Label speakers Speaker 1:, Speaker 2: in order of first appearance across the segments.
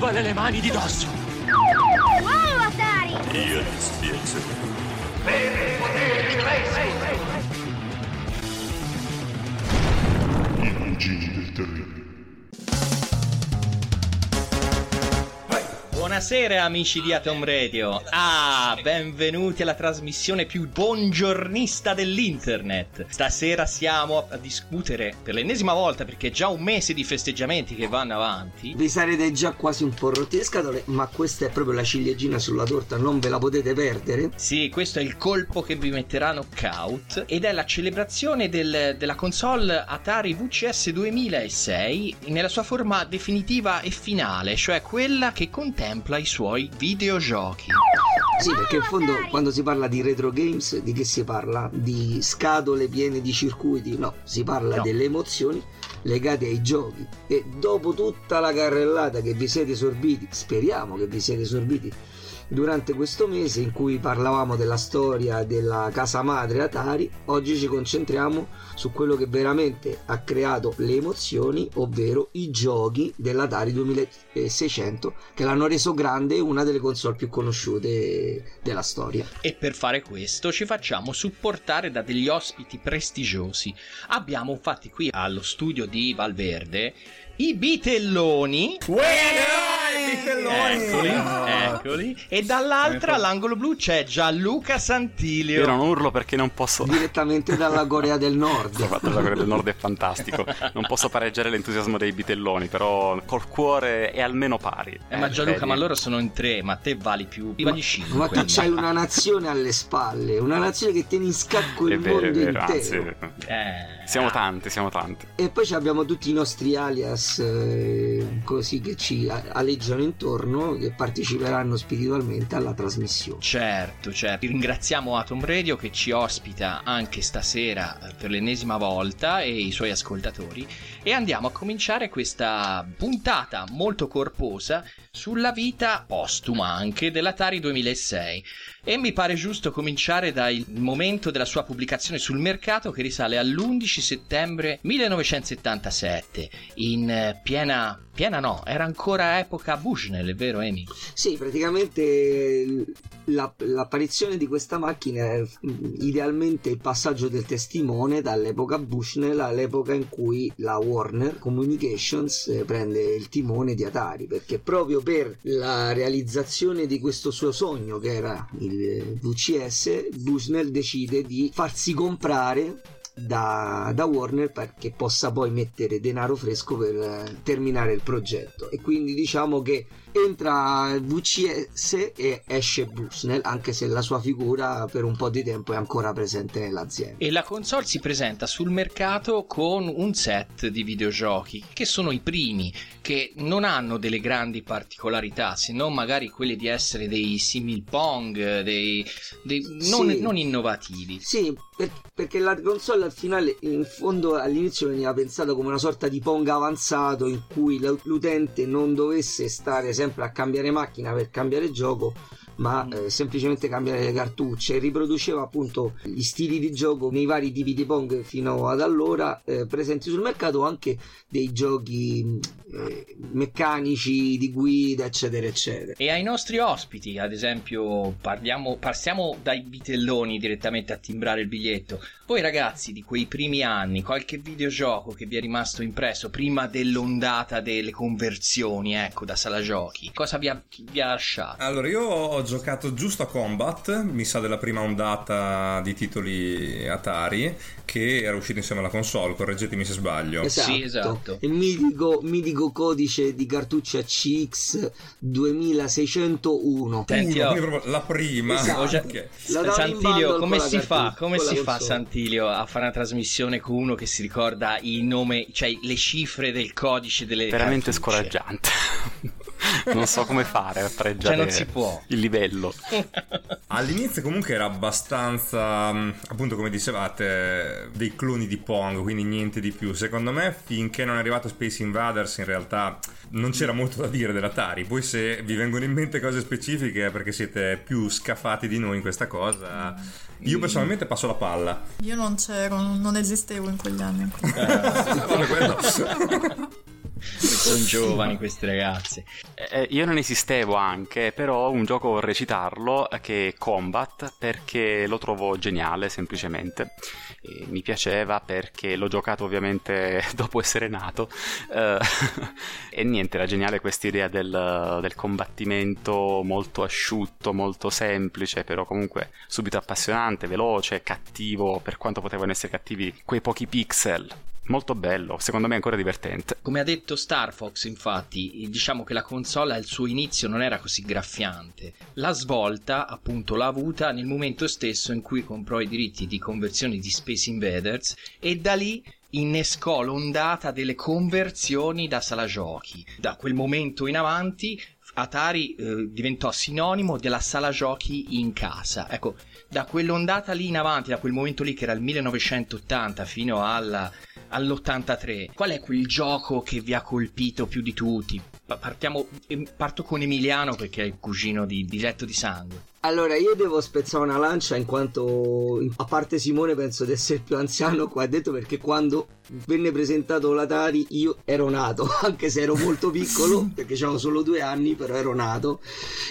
Speaker 1: Levale le mani di dosso!
Speaker 2: Wow, Atari!
Speaker 3: Io
Speaker 4: Buonasera amici di Atom Radio. Ah, benvenuti alla trasmissione più buongiornista dell'internet. Stasera siamo a discutere per l'ennesima volta perché è già un mese di festeggiamenti che vanno avanti.
Speaker 5: Vi sarete già quasi un po' rotti le scatole, ma questa è proprio la ciliegina sulla torta, non ve la potete perdere.
Speaker 4: Sì, questo è il colpo che vi metterà knockout ed è la celebrazione del- della console Atari VCS 2006 nella sua forma definitiva e finale, cioè quella che contempla i suoi videogiochi.
Speaker 5: Sì, perché in fondo quando si parla di retro games, di che si parla? Di scatole piene di circuiti? No, si parla
Speaker 4: No.
Speaker 5: delle emozioni legate ai giochi. E dopo tutta la carrellata che vi siete sorbiti, speriamo che vi siete sorbiti durante questo mese in cui parlavamo della storia della casa madre Atari, oggi ci concentriamo su quello che veramente ha creato le emozioni, ovvero i giochi dell'Atari 2600 che l'hanno reso grande una delle console più conosciute della storia.
Speaker 4: E per fare questo ci facciamo supportare da degli ospiti prestigiosi. Abbiamo infatti qui allo studio di Valverde i bitelloni. Eccoli, eccoli. E dall'altra all'angolo blu c'è Gianluca Santilio.
Speaker 6: Io non urlo perché non posso.
Speaker 5: Direttamente dalla Corea del
Speaker 6: Ho
Speaker 5: Nord.
Speaker 6: fatto la Corea del Nord è fantastico. Non posso pareggiare l'entusiasmo dei bitelloni, però col cuore è almeno pari.
Speaker 4: Eh, ma
Speaker 6: Eh,
Speaker 4: Gianluca,
Speaker 6: vedi?
Speaker 4: ma loro sono in tre, ma te vali più. Vali cinque.
Speaker 5: Ma tu c'hai una nazione alle spalle, una nazione che tiene in scacco
Speaker 6: È
Speaker 5: il
Speaker 6: vero, è
Speaker 5: mondo
Speaker 6: vero, anzi,
Speaker 5: intero.
Speaker 4: Eh,
Speaker 6: siamo tanti, siamo tanti.
Speaker 5: E poi ci abbiamo tutti i nostri alias eh, così che ci aleggiano intorno che parteciperanno spiritualmente alla trasmissione.
Speaker 4: Certo, certo. Ringraziamo Atom Radio che ci ospita anche stasera eh, per l'ennesima volta e i suoi ascoltatori e andiamo a cominciare questa puntata molto corposa sulla vita postuma anche dell'Atari 2006 e mi pare giusto cominciare dal momento della sua pubblicazione sul mercato che risale all'11 settembre 1977 in eh, piena piena no, era ancora epoca Bushnell, è vero Amy?
Speaker 5: Sì, praticamente la- l'apparizione di questa macchina è mm, idealmente il passaggio del testimone dall'epoca Bushnell all'epoca in cui la Warner Communications eh, prende il timone di Atari, perché proprio per la realizzazione di questo suo sogno che era il eh, VCS, Bushnell decide di farsi comprare da, da Warner perché possa poi mettere denaro fresco per eh, terminare il progetto. E quindi diciamo che entra VCS e esce Bushnell anche se la sua figura per un po' di tempo è ancora presente nell'azienda
Speaker 4: E la console si presenta sul mercato con un set di videogiochi che sono i primi, che non hanno delle grandi particolarità, se non magari quelle di essere dei simil Pong, dei, dei- non,
Speaker 5: Sì.
Speaker 4: non innovativi.
Speaker 5: Sì, per- perché la console al finale, in fondo all'inizio veniva pensato come una sorta di Pong avanzato in cui l'utente non dovesse stare sempre a cambiare macchina per cambiare gioco, ma eh, semplicemente cambiare le cartucce e riproduceva appunto gli stili di gioco nei vari tipi di Pong fino ad allora eh, presenti sul mercato, anche dei giochi eh, meccanici di guida, eccetera, eccetera.
Speaker 4: E ai nostri ospiti, ad esempio, parliamo, passiamo dai vitelloni direttamente a timbrare il biglietto. Voi ragazzi di quei primi anni, qualche videogioco che vi è rimasto impresso prima dell'ondata delle conversioni, ecco, da sala giochi, cosa vi ha, vi ha lasciato?
Speaker 7: Allora, io ho giocato giusto a Combat, mi sa della prima ondata di titoli Atari, che era uscito insieme alla console, correggetemi se sbaglio.
Speaker 5: Esatto,
Speaker 4: Sì, esatto.
Speaker 5: il mitico, mitico codice di cartuccia CX 2601.
Speaker 4: Senti,
Speaker 7: Uno, la prima.
Speaker 5: Esatto.
Speaker 4: Già-
Speaker 7: Ok.
Speaker 5: La davi in
Speaker 4: Santilio, come si fa?
Speaker 5: cartuccia,
Speaker 4: Come
Speaker 5: con la
Speaker 4: si fa. Santilio a fare una trasmissione con uno che si ricorda il nome, cioè le cifre del codice delle
Speaker 6: Veramente
Speaker 4: cartucce?
Speaker 6: scoraggiante. non so come fare a
Speaker 4: Cioè
Speaker 6: pareggiare
Speaker 4: non si può.
Speaker 6: il livello.
Speaker 7: All'inizio comunque era abbastanza, mh, appunto come dicevate, dei cloni di Pong, quindi niente di più. Secondo me finché non è arrivato Space Invaders in realtà non c'era molto da dire dell'Atari. Poi se vi vengono in mente cose specifiche è perché siete più scafati di noi in questa cosa. Io personalmente passo la palla.
Speaker 8: Io non c'ero, non esistevo in quegli anni.
Speaker 7: Solo quello.
Speaker 4: Sono giovani questi ragazzi.
Speaker 6: Eh, io non esistevo anche, però un gioco vorrei citarlo eh, che è Combat perché lo trovo geniale semplicemente. E mi piaceva perché l'ho giocato ovviamente dopo essere nato eh, e niente, era geniale questa idea del, del combattimento molto asciutto, molto semplice, però comunque subito appassionante, veloce, cattivo, per quanto potevano essere cattivi quei pochi pixel. Molto bello, secondo me ancora divertente.
Speaker 4: Come ha detto Star Fox, infatti, diciamo che la console al suo inizio non era così graffiante. La svolta, appunto, l'ha avuta nel momento stesso in cui comprò i diritti di conversione di Space Invaders e da lì innescò l'ondata delle conversioni da sala giochi. Da quel momento in avanti Atari eh, diventò sinonimo della sala giochi in casa. Ecco, da quell'ondata lì in avanti, da quel momento lì che era il 1980 fino alla- all'83, qual è quel gioco che vi ha colpito più di tutti? Pa- Partiamo, parto con Emiliano perché è il cugino di, di Letto di Sangue.
Speaker 5: Allora, io devo spezzare una lancia in quanto, a parte Simone, penso di essere il più anziano qua dentro perché quando venne presentato l'Atari io ero nato, anche se ero molto piccolo, perché avevo solo due anni, però ero nato.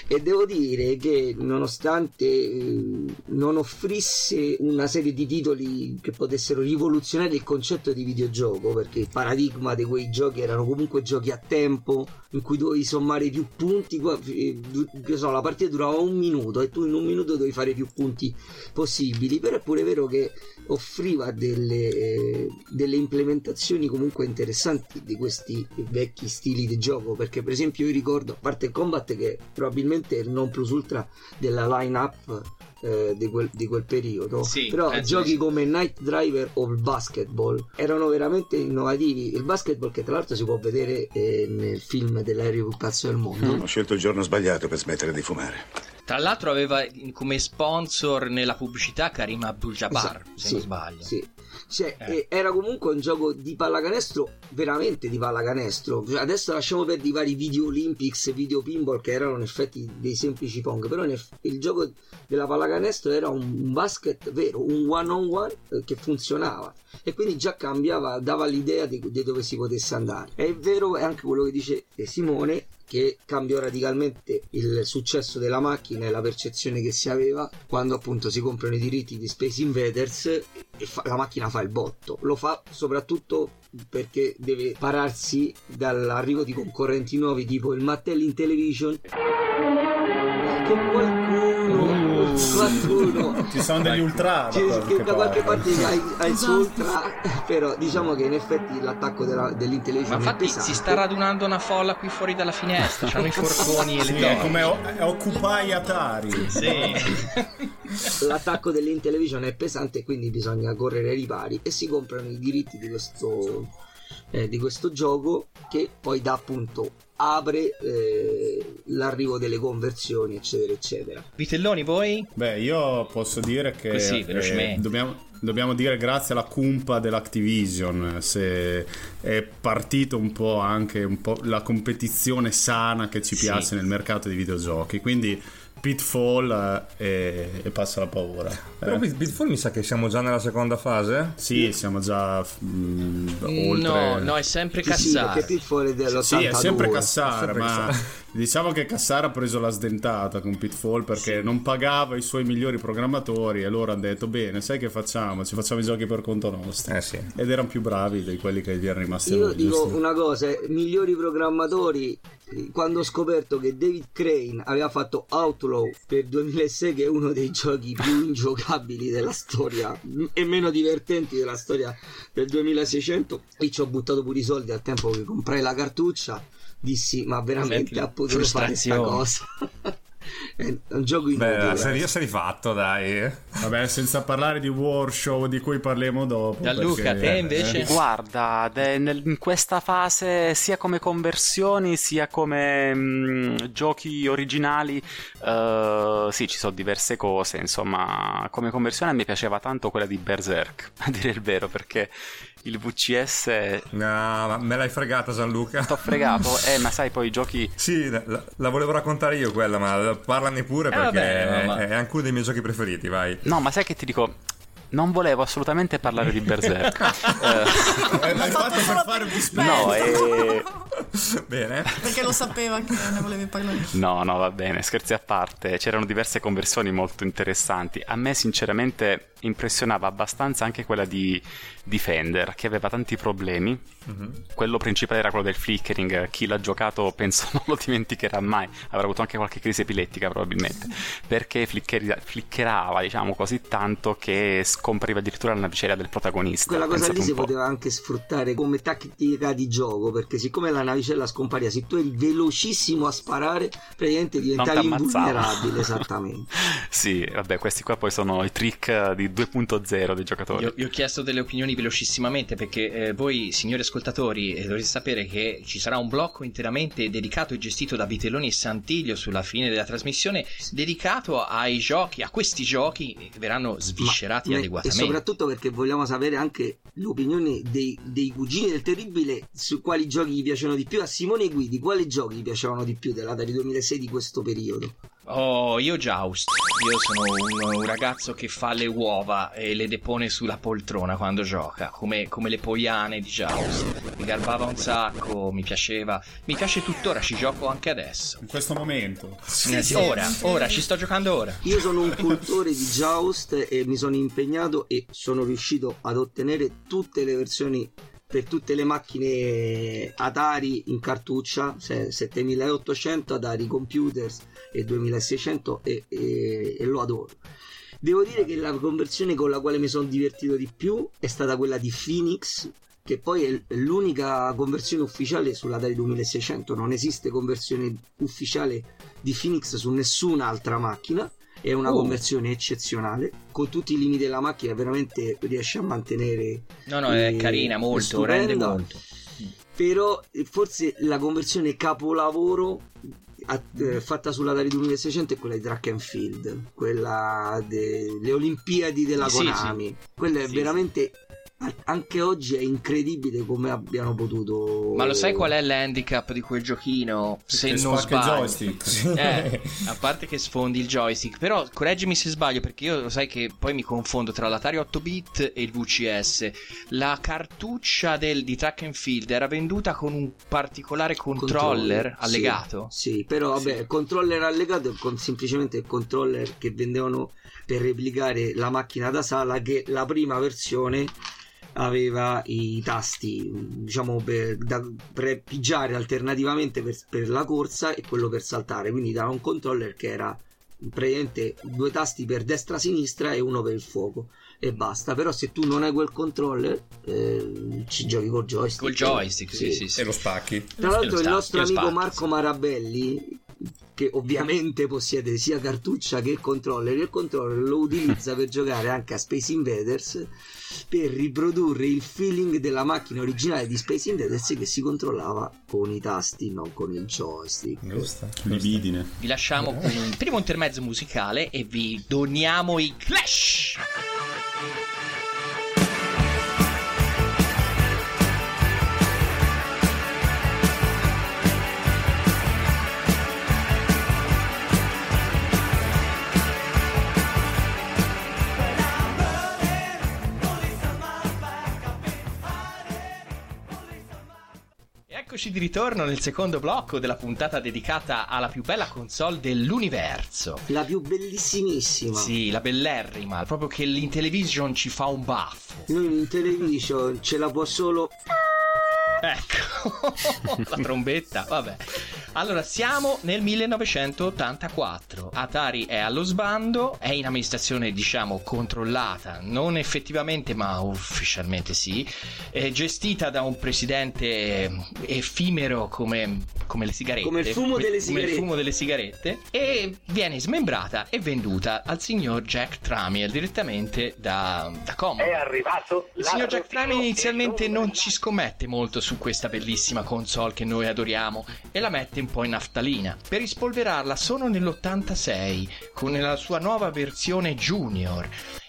Speaker 5: E devo dire che nonostante eh, non offrisse una serie di titoli che potessero rivoluzionare il concetto di videogioco, perché il paradigma di quei giochi erano comunque giochi a tempo, in cui dovevi sommare più punti, eh, che so, la partita durava un minuto e tu in un minuto dovevi fare più punti possibili, però è pure vero che offriva delle, eh, delle implementazioni comunque interessanti di questi vecchi stili di gioco, perché per esempio io ricordo, a parte il combat che probabilmente è il non plus ultra della line-up eh, di, quel, di quel periodo,
Speaker 4: Sì,
Speaker 5: però
Speaker 4: penso
Speaker 5: giochi
Speaker 4: sì.
Speaker 5: come Night Driver o il basketball erano veramente innovativi. Il basketball che tra l'altro si può vedere eh, nel film dell'aereo più pazzo del mondo.
Speaker 9: Ho scelto il giorno sbagliato per smettere di fumare.
Speaker 4: Tra l'altro aveva come sponsor nella pubblicità Karim Abdul-Jabbar,
Speaker 5: Esatto,
Speaker 4: se
Speaker 5: sì,
Speaker 4: non sbaglio.
Speaker 5: Sì. Cioè,
Speaker 4: Eh.
Speaker 5: era comunque un gioco di pallacanestro, veramente di pallacanestro. Cioè, adesso lasciamo perdere i vari video Olympics, video pinball che erano in effetti dei semplici Pong, però il gioco della pallacanestro era un, basket vero, un one on one che funzionava e quindi già cambiava, dava l'idea di, di dove si potesse andare. È vero, è anche quello che dice eh, Simone che cambiò radicalmente il successo della macchina e la percezione che si aveva quando appunto si comprano i diritti di Space Invaders e fa- la macchina fa il botto. Lo fa soprattutto perché deve pararsi dall'arrivo di concorrenti nuovi tipo il Mattel in Television che qualcuno, qualcuno
Speaker 10: Ci sono degli ultra.
Speaker 5: ci-
Speaker 10: da
Speaker 5: che da qualche
Speaker 10: parte.
Speaker 5: hai, hai suo ultra però diciamo che in effetti l'attacco della, dell'Intellivision
Speaker 4: Ma infatti si sta radunando una folla qui fuori dalla finestra, c'hanno i forconi e le
Speaker 10: Sì, come o- è Occupy Atari.
Speaker 4: Sì.
Speaker 5: l'attacco dell'Intellivision è pesante e quindi bisogna correre ai ripari e si comprano i diritti di questo, eh, di questo gioco che poi dà appunto apre eh, l'arrivo delle conversioni eccetera eccetera
Speaker 4: Vitelloni, voi?
Speaker 10: Beh, io posso dire che
Speaker 4: Così,
Speaker 10: eh,
Speaker 4: velocemente.
Speaker 10: dobbiamo, dobbiamo dire grazie alla cumpa dell'Activision se è partito un po' anche un po' la competizione sana che ci
Speaker 4: Sì.
Speaker 10: piace nel mercato dei videogiochi. Quindi Pitfall eh, e, e passa la paura.
Speaker 7: Però
Speaker 10: Eh.
Speaker 7: Pit- Pitfall mi sa che siamo già nella seconda fase.
Speaker 10: Sì, siamo già mm, oltre.
Speaker 4: No, no, è sempre
Speaker 5: Sì, sì, Pitfall è dell'82.
Speaker 10: Sì, è sempre Cassara,
Speaker 7: Sempre
Speaker 10: ma. Diciamo che Cassara ha preso la sdentata con Pitfall perché non pagava i suoi migliori programmatori e loro hanno detto bene, sai che facciamo? Ci facciamo i giochi per conto nostro.
Speaker 7: Eh sì.
Speaker 10: Ed erano più bravi di quelli che gli erano rimasti
Speaker 5: Io dico
Speaker 10: giusto?
Speaker 5: una cosa, eh, migliori programmatori eh, quando ho scoperto che David Crane aveva fatto Outlaw per 2006 che è uno dei giochi più ingiocabili della storia e meno divertenti della storia del 2600 io ci ho buttato pure i soldi al tempo che comprai la cartuccia dissi ma veramente
Speaker 4: Senti,
Speaker 5: ha potuto fare questa cosa è un gioco
Speaker 7: Beh,
Speaker 5: inutile
Speaker 7: se io sei rifatto, dai.
Speaker 10: Vabbè, senza parlare di Warshow di cui parleremo dopo.
Speaker 4: Gianluca,
Speaker 10: perché-
Speaker 4: te invece?
Speaker 10: eh,
Speaker 6: Guarda, de- nel- in questa fase, sia come conversioni, sia come mm, giochi originali, eh, sì, ci sono diverse cose. Insomma, come conversione mi piaceva tanto quella di Berserk, a dire il vero, perché il VCS
Speaker 7: No, ma me l'hai fregata, Gianluca.
Speaker 6: t'ho fregato, eh, ma sai, poi i giochi.
Speaker 7: Sì, la, la volevo raccontare io quella, ma parlane pure
Speaker 4: Eh,
Speaker 7: perché
Speaker 4: vabbè, ma-
Speaker 7: è anche uno dei miei giochi preferiti, vai.
Speaker 6: No, ma sai che ti dico. Non volevo assolutamente parlare di Berserk. Eh,
Speaker 10: l'hai fatto fare
Speaker 8: per
Speaker 10: un
Speaker 8: dispetto.
Speaker 6: no, eh,
Speaker 7: Bene.
Speaker 8: Perché lo sapeva che ne volevi parlare.
Speaker 6: No, no, va bene, scherzi a parte, c'erano diverse conversioni molto interessanti. A me sinceramente impressionava abbastanza anche quella di Defender, che aveva tanti problemi. Quello principale era quello del flickering, chi l'ha giocato penso non lo dimenticherà mai, avrà avuto anche qualche crisi epilettica probabilmente, perché flickerava, diciamo, così tanto che scompariva addirittura la navicella del protagonista.
Speaker 5: Quella cosa lì si
Speaker 6: po'.
Speaker 5: poteva anche sfruttare come tattica di gioco perché siccome la navicella scompariva, se tu eri velocissimo a sparare, praticamente diventavi invulnerabile. Esattamente.
Speaker 6: Sì, vabbè, questi qua poi sono i trick di 2.0 dei giocatori.
Speaker 4: Io, io ho chiesto delle opinioni velocissimamente perché eh, voi, signori ascoltatori, eh, dovete sapere che ci sarà un blocco interamente dedicato e gestito da Vitelloni e Santiglio sulla fine della trasmissione, dedicato ai giochi, a questi giochi che verranno sviscerati
Speaker 5: Ma- e
Speaker 4: adeguatamente.
Speaker 5: soprattutto perché vogliamo sapere anche l'opinione dei, dei cugini del terribile su quali giochi gli piacciono di più. A Simone Guidi, quali giochi gli piacevano di più della Atari 2006 di questo periodo?
Speaker 4: Oh, io Joust. Io sono un, un ragazzo che fa le uova e le depone sulla poltrona quando gioca, come, come le poiane di Joust. Mi garbava un sacco, mi piaceva. Mi piace tuttora, ci gioco anche adesso.
Speaker 10: In questo momento.
Speaker 4: Sì,
Speaker 8: sì,
Speaker 4: ora,
Speaker 8: sì.
Speaker 4: ora, ci sto giocando ora.
Speaker 5: Io sono un cultore di Joust e mi sono impegnato e sono riuscito ad ottenere tutte le versioni per tutte le macchine Atari in cartuccia, se- 7800 Atari Computers e 2600 e, e- e lo adoro. Devo dire che la conversione con la quale mi sono divertito di più è stata quella di Phoenix, che poi è è l'unica conversione ufficiale sull'Atari 2600, non esiste conversione ufficiale di Phoenix su nessun'altra macchina. È una
Speaker 4: Oh.
Speaker 5: conversione eccezionale. Con tutti i limiti della macchina, veramente riesce a mantenere.
Speaker 4: No, no, è
Speaker 5: eh,
Speaker 4: carina molto, rende molto.
Speaker 5: Però forse la conversione capolavoro fatta sulla Atari 2600 è quella di Track and Field, quella delle Olimpiadi della
Speaker 4: Sì,
Speaker 5: Konami. Quella è
Speaker 4: Sì,
Speaker 5: veramente anche oggi è incredibile come abbiano potuto
Speaker 4: Ma lo sai qual è l'handicap di quel giochino? Se
Speaker 10: Che
Speaker 4: non
Speaker 10: il
Speaker 4: sbaglio.
Speaker 10: joystick.
Speaker 4: Eh, a parte che sfondi il joystick, però correggimi se sbaglio perché io lo sai che poi mi confondo tra l'Atari 8 bit e il VCS. La cartuccia del- di track and field era venduta con un particolare controller,
Speaker 5: sì,
Speaker 4: allegato.
Speaker 5: Sì, però vabbè,
Speaker 4: Sì.
Speaker 5: il controller allegato è con- semplicemente il controller che vendevano per replicare la macchina da sala che la prima versione aveva i tasti diciamo per, da, per pigiare alternativamente per, per la corsa e quello per saltare quindi da un controller che era praticamente due tasti per destra sinistra e uno per il fuoco e basta però se tu non hai quel controller eh, ci giochi col joystick
Speaker 4: Col joystick, sì, sì, sì.
Speaker 7: E lo spacchi.
Speaker 5: tra l'altro il
Speaker 4: sta-
Speaker 5: nostro amico
Speaker 4: spacchi,
Speaker 5: Marco
Speaker 4: sì.
Speaker 5: Marabelli che ovviamente possiede sia cartuccia che il controller il controller lo utilizza per giocare anche a Space Invaders per riprodurre il feeling della macchina originale di Space Invaders che si controllava con i tasti non con il joystick
Speaker 7: Giusto.
Speaker 10: Libidine.
Speaker 4: Vi lasciamo con un primo intermezzo musicale e vi doniamo i Clash. Eccoci di ritorno nel secondo blocco della puntata dedicata alla più bella console dell'universo.
Speaker 5: La più bellissimissima.
Speaker 4: Sì, la bellerrima, proprio che l'Intellivision ci fa un baffo.
Speaker 5: Noi in television ce la può solo
Speaker 4: Ecco, la trombetta, vabbè. Allora, siamo nel 1984. Atari è allo sbando, è in amministrazione, diciamo, controllata, non effettivamente, ma ufficialmente sì. È gestita da un presidente effimero come, come le sigarette.
Speaker 5: Come il fumo delle
Speaker 4: come il
Speaker 5: sigarette.
Speaker 4: fumo delle sigarette. E viene smembrata e venduta al signor Jack Tramiel direttamente da, da Commodore.
Speaker 1: È arrivato
Speaker 4: Il signor Jack Tramiel inizialmente non ci scommette molto su questa bellissima console che noi adoriamo e la mette un po' in naftalina. Per rispolverarla sono nell'86 con la sua nuova versione Junior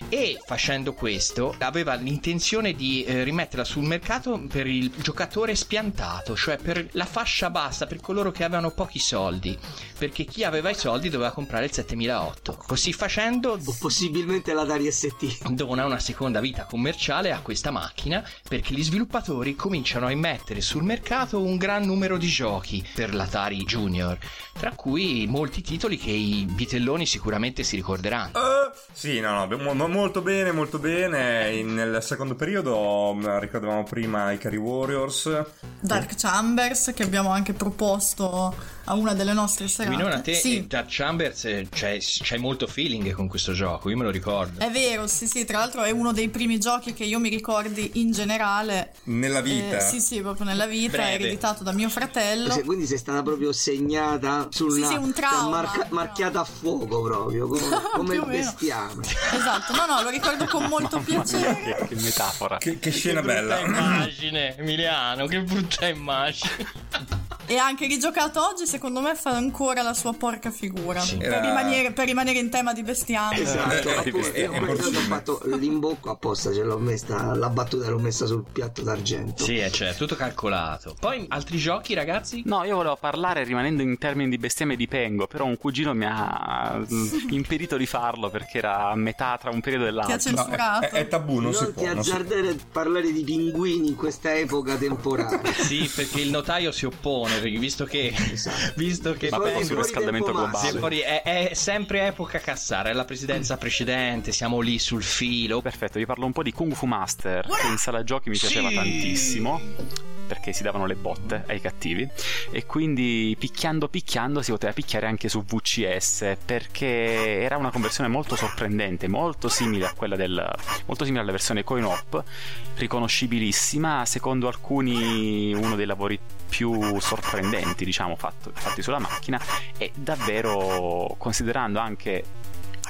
Speaker 4: e facendo questo aveva l'intenzione di eh, rimetterla sul mercato per il giocatore spiantato, cioè per la fascia bassa, per coloro che avevano pochi soldi, perché chi aveva i soldi doveva comprare il 7008. Così facendo
Speaker 5: o possibilmente l'Atari ST.
Speaker 4: dona una seconda vita commerciale a questa macchina perché gli sviluppatori cominciano a immettere sul mercato un gran numero di giochi per l'Atari Junior, tra cui molti titoli che i vitelloni sicuramente si ricorderanno.
Speaker 7: Eh, sì, no, no, mo- mo- molto bene, molto bene. In- nel secondo periodo mh, ricordavamo prima i Cari Warriors.
Speaker 8: Dark Chambers che abbiamo anche proposto a una delle nostre serate.
Speaker 4: Winona, te
Speaker 8: Sì,
Speaker 4: Dark Chambers eh, c'hai, c'hai molto feeling con questo gioco, io me lo ricordo.
Speaker 8: è vero, sì, sì, tra l'altro è uno dei primi giochi che io mi ricordi in generale.
Speaker 7: Nella vita.
Speaker 8: Eh, sì, sì, proprio nella vita,
Speaker 4: Breve.
Speaker 8: ereditato da mio fratello.
Speaker 5: Se- quindi sei stata proprio segnata sul
Speaker 8: Sì, sì, un
Speaker 5: cioè,
Speaker 8: trauma.
Speaker 5: marca- marchiata a fuoco proprio, come, come il
Speaker 8: o
Speaker 5: bestiame.
Speaker 8: Esatto, no, no, lo ricordo con molto piacere.
Speaker 6: che, che metafora.
Speaker 7: Che, che scena
Speaker 4: Che brutta
Speaker 7: bella.
Speaker 4: immagine, Emiliano, che brutta immagine.
Speaker 8: E anche rigiocato oggi, secondo me, fa ancora la sua porca figura. Per,
Speaker 7: Era-
Speaker 8: rimanere, per rimanere in tema di bestiame.
Speaker 5: Esatto,
Speaker 7: Eh, eh,
Speaker 5: apposta,
Speaker 7: eh, eh,
Speaker 5: ho fatto l'imbocco apposta, ce l'ho messa, la battuta l'ho messa sul piatto d'argento.
Speaker 4: Sì, è certo, tutto calcolato. Poi altri giochi, ragazzi?
Speaker 6: No, io volevo parlare rimanendo in termini di bestemmie di Pengo, però un cugino mi ha impedito di farlo perché era a metà tra un periodo e
Speaker 8: Ti ha
Speaker 6: l'altro.
Speaker 7: No,
Speaker 8: censurato.
Speaker 7: è, è tabù, non, si
Speaker 5: Non
Speaker 7: può.
Speaker 5: ti
Speaker 7: non si-
Speaker 5: azzardare parlare di pinguini in questa epoca temporale.
Speaker 4: Sì, perché il notaio si oppone, perché visto che...
Speaker 5: Esatto.
Speaker 4: Visto che
Speaker 5: Fuori-
Speaker 6: penso sul riscaldamento globale.
Speaker 4: Fuori- è, è sempre epoca Cassara, è la presidenza precedente, siamo lì sul filo.
Speaker 6: Perfetto, vi parlo un po' di Kung Fu Master, che in sala giochi mi piaceva
Speaker 4: Sì!
Speaker 6: tantissimo. Perché si davano le botte ai cattivi. E quindi picchiando picchiando si poteva picchiare anche su VCS. Perché era una conversione molto sorprendente, molto simile a quella del. molto simile alla versione coin op, riconoscibilissima. Secondo alcuni, uno dei lavori più sorprendenti, diciamo, fatto- fatti sulla macchina. E davvero, considerando anche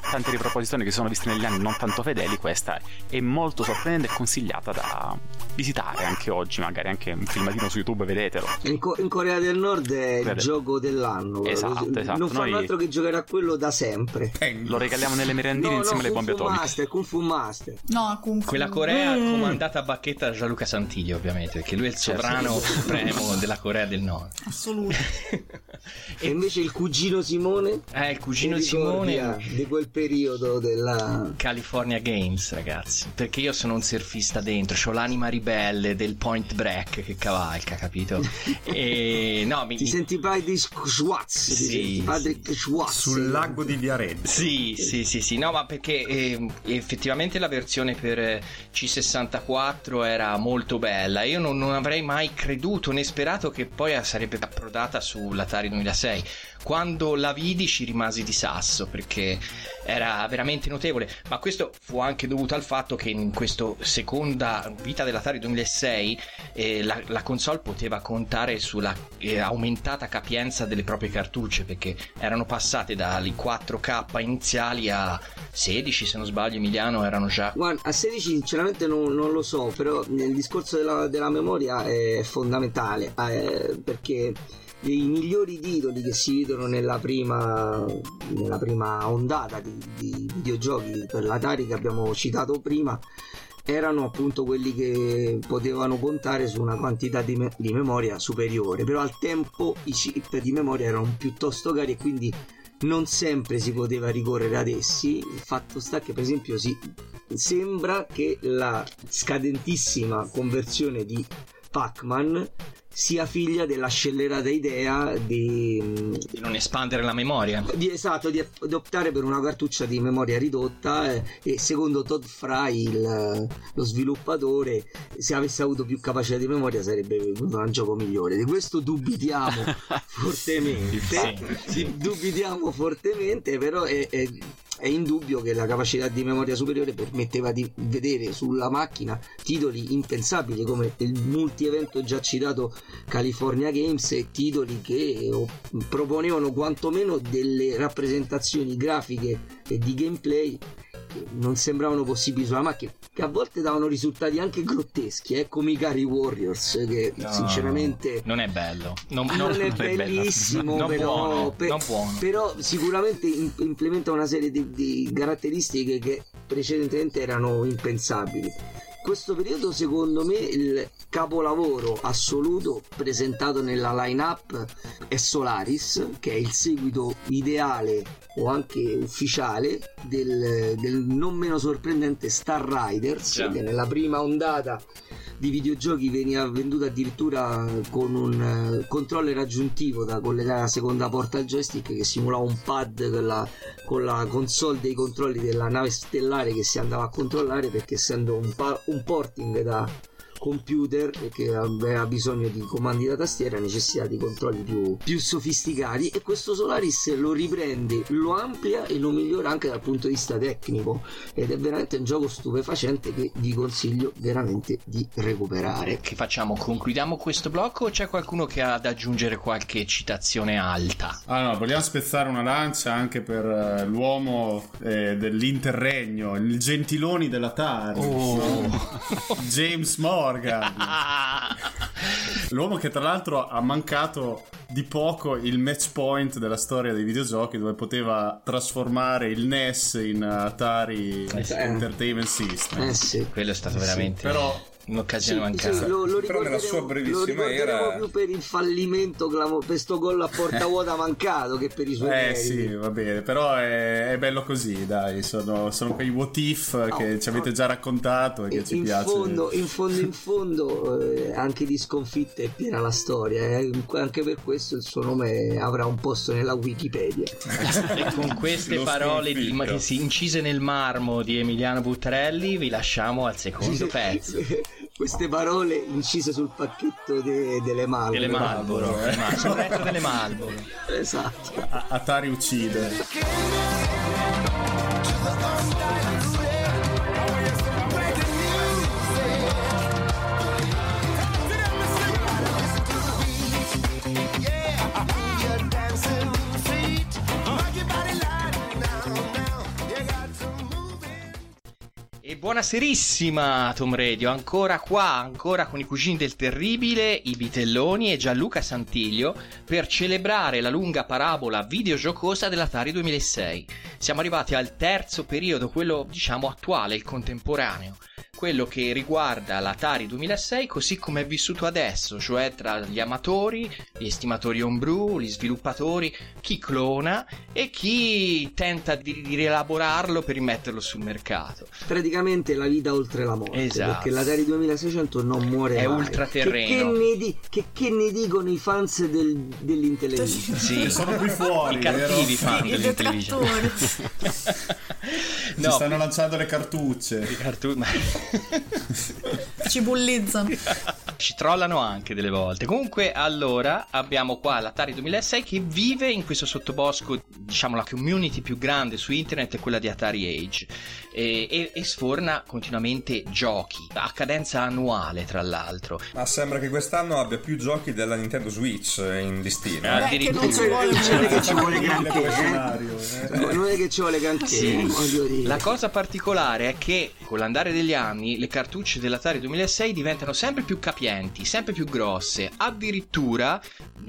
Speaker 6: tante riproposizioni che si sono viste negli anni non tanto fedeli, questa è molto sorprendente e consigliata da visitare anche oggi, magari anche un filmatino su YouTube, vedetelo.
Speaker 5: In, Co- in Corea del Nord è il
Speaker 6: Vede.
Speaker 5: gioco dell'anno.
Speaker 6: Esatto, esatto.
Speaker 5: Non fanno
Speaker 6: Noi-
Speaker 5: altro che giocare a quello da sempre.
Speaker 6: Lo regaliamo nelle merendine
Speaker 5: No,
Speaker 6: insieme
Speaker 5: no,
Speaker 6: alle bombe
Speaker 5: Kung Fu
Speaker 6: atomiche.
Speaker 5: Master, Kung Fu Master.
Speaker 8: No, Kung Fu.
Speaker 4: Quella Corea
Speaker 5: Mm.
Speaker 4: comandata a bacchetta da Gianluca Santilli, ovviamente, perché lui è il
Speaker 6: Certo.
Speaker 4: sovrano supremo della Corea del Nord.
Speaker 8: Assoluto.
Speaker 5: E invece il cugino Simone?
Speaker 4: Eh, il cugino Simone.
Speaker 5: di quel periodo della
Speaker 4: California Games, ragazzi. Perché io sono un surfista dentro, ho l'anima ribelle del point break che cavalca, capito? E no, mi.
Speaker 5: ti senti Patrick Schwartz
Speaker 4: Sì,
Speaker 5: Patrick Schwartz
Speaker 7: Sul lago di Viareggio.
Speaker 4: Sì, sì, sì, sì, no, ma perché eh, effettivamente la versione per eh, C64 era molto bella. Io non, non avrei mai creduto né sperato che poi sarebbe approdata sull'Atari 2006. Quando la vidi ci rimasi di sasso perché era veramente notevole. Ma questo fu anche dovuto al fatto che in questa seconda vita dell'Atari 2006 eh, la, la console poteva contare sulla eh, aumentata capienza delle proprie cartucce perché erano passate dalle 4K iniziali a 16 se non sbaglio Emiliano erano già
Speaker 5: Guarda, a 16 sinceramente non, non lo so, però nel discorso della, della memoria è fondamentale eh, perché i migliori titoli che si vedono nella prima, nella prima ondata di, di videogiochi per l'Atari che abbiamo citato prima erano appunto quelli che potevano contare su una quantità di, me- di memoria superiore, però al tempo i chip di memoria erano piuttosto cari e quindi non sempre si poteva ricorrere ad essi. Il fatto sta che, per esempio, si, sembra che la scadentissima conversione di Pac-Man sia figlia della scellerata idea di,
Speaker 4: di non espandere la memoria.
Speaker 5: Di, esatto, di, di, optare per una cartuccia di memoria ridotta eh, e secondo Todd Fry, il, lo sviluppatore, se avesse avuto più capacità di memoria sarebbe venuto un gioco migliore. Di questo dubitiamo fortemente. Sì. Dubitiamo fortemente, però è, è è indubbio che la capacità di memoria superiore permetteva di vedere sulla macchina titoli impensabili come il multi-evento già citato California Games e titoli che proponevano quantomeno delle rappresentazioni grafiche e di gameplay che non sembravano possibili sulla macchina, che a volte davano risultati anche grotteschi, eh, come i cari Warriors, che no, sinceramente
Speaker 4: non è bello, non,
Speaker 5: non, non è bellissimo,
Speaker 4: non
Speaker 5: però,
Speaker 4: buono,
Speaker 5: per, però sicuramente implementa una serie di, di caratteristiche che precedentemente erano impensabili questo periodo secondo me il capolavoro assoluto presentato nella line-up è Solaris, che è il seguito ideale o anche ufficiale del, del non meno sorprendente Star Riders, Già. che nella prima ondata di videogiochi veniva venduta addirittura con un uh, controller aggiuntivo da collegare alla seconda porta al joystick che simulava un pad con la, con la console dei controlli della nave stellare che si andava a controllare perché essendo un, pa- un porting da computer che aveva bisogno di comandi da tastiera necessità di controlli più, più sofisticati e questo Solaris lo riprende, lo amplia e lo migliora anche dal punto di vista tecnico ed è veramente un gioco stupefacente che vi consiglio veramente di recuperare.
Speaker 4: Che facciamo? Concludiamo questo blocco o c'è qualcuno che ha da aggiungere qualche citazione alta?
Speaker 10: Ah no, vogliamo spezzare una lancia anche per uh, l'uomo eh, dell'interregno, il gentiloni della Tari, oh. James Moore Morgan. L'uomo che tra l'altro ha mancato di poco il match point della storia dei videogiochi dove poteva trasformare il NES in Atari eh, Entertainment System.
Speaker 5: Eh sì.
Speaker 4: Quello è stato veramente...
Speaker 10: Sì, però
Speaker 4: un'occasione sì, mancata.
Speaker 5: Sì, lo, lo
Speaker 7: Però nella sua brevissima era
Speaker 5: più per il fallimento per questo gol a porta vuota mancato che per i suoi
Speaker 10: Eh
Speaker 5: meriti.
Speaker 10: sì, va bene, però è, è bello così, dai, sono, sono, quei what if no, che ci avete già raccontato e che
Speaker 5: in,
Speaker 10: ci
Speaker 5: in
Speaker 10: piace.
Speaker 5: Fondo, in fondo, in fondo, eh, anche di sconfitte è piena la storia, eh. anche per questo il suo nome avrà un posto nella Wikipedia.
Speaker 4: e con queste parole di, che si incise nel marmo di Emiliano Buttarelli vi lasciamo al secondo pezzo
Speaker 5: queste parole incise sul pacchetto de, delle Malboro.
Speaker 4: Delle Malboro, eh. sul retro delle Malboro.
Speaker 5: esatto.
Speaker 10: A- Atari uccide.
Speaker 4: Buonaserissima Tom Radio, ancora qua, ancora con i cugini del terribile, i Vitelloni e Gianluca Santiglio per celebrare la lunga parabola videogiocosa dell'Atari 2006. Siamo arrivati al terzo periodo, quello diciamo attuale, il contemporaneo quello che riguarda l'Atari 2006 così come è vissuto adesso, cioè tra gli amatori, gli estimatori homebrew, gli sviluppatori, chi clona e chi tenta di, di rielaborarlo per rimetterlo sul mercato.
Speaker 5: Praticamente la vita oltre la morte,
Speaker 4: esatto.
Speaker 5: perché l'Atari 2600 non muore
Speaker 4: È
Speaker 5: mai.
Speaker 4: ultraterreno.
Speaker 5: Che, che, ne di, che, che, ne dicono i fans del, dell'intelligenza?
Speaker 4: Sì,
Speaker 10: sono qui fuori,
Speaker 4: i cattivi
Speaker 10: vero?
Speaker 4: fan dell'intelligenza.
Speaker 10: no, Ci stanno lanciando le cartucce.
Speaker 4: I cartu-
Speaker 8: Ci bullizzano.
Speaker 4: Ci trollano anche delle volte. Comunque, allora, abbiamo qua l'Atari 2006 che vive in questo sottobosco, diciamo la community più grande su internet è quella di Atari Age e, e, e sforna continuamente giochi a cadenza annuale, tra l'altro.
Speaker 7: Ma sembra che quest'anno abbia più giochi della Nintendo Switch in listino.
Speaker 4: Addirittura.
Speaker 8: che non ci vuole,
Speaker 5: Non è che ci vuole granché, eh.
Speaker 10: eh.
Speaker 5: Non è che ci vuole granché,
Speaker 4: Sì. La cosa particolare è che con l'andare degli anni le cartucce dell'Atari 2006 diventano sempre più capienti, sempre più grosse. Addirittura,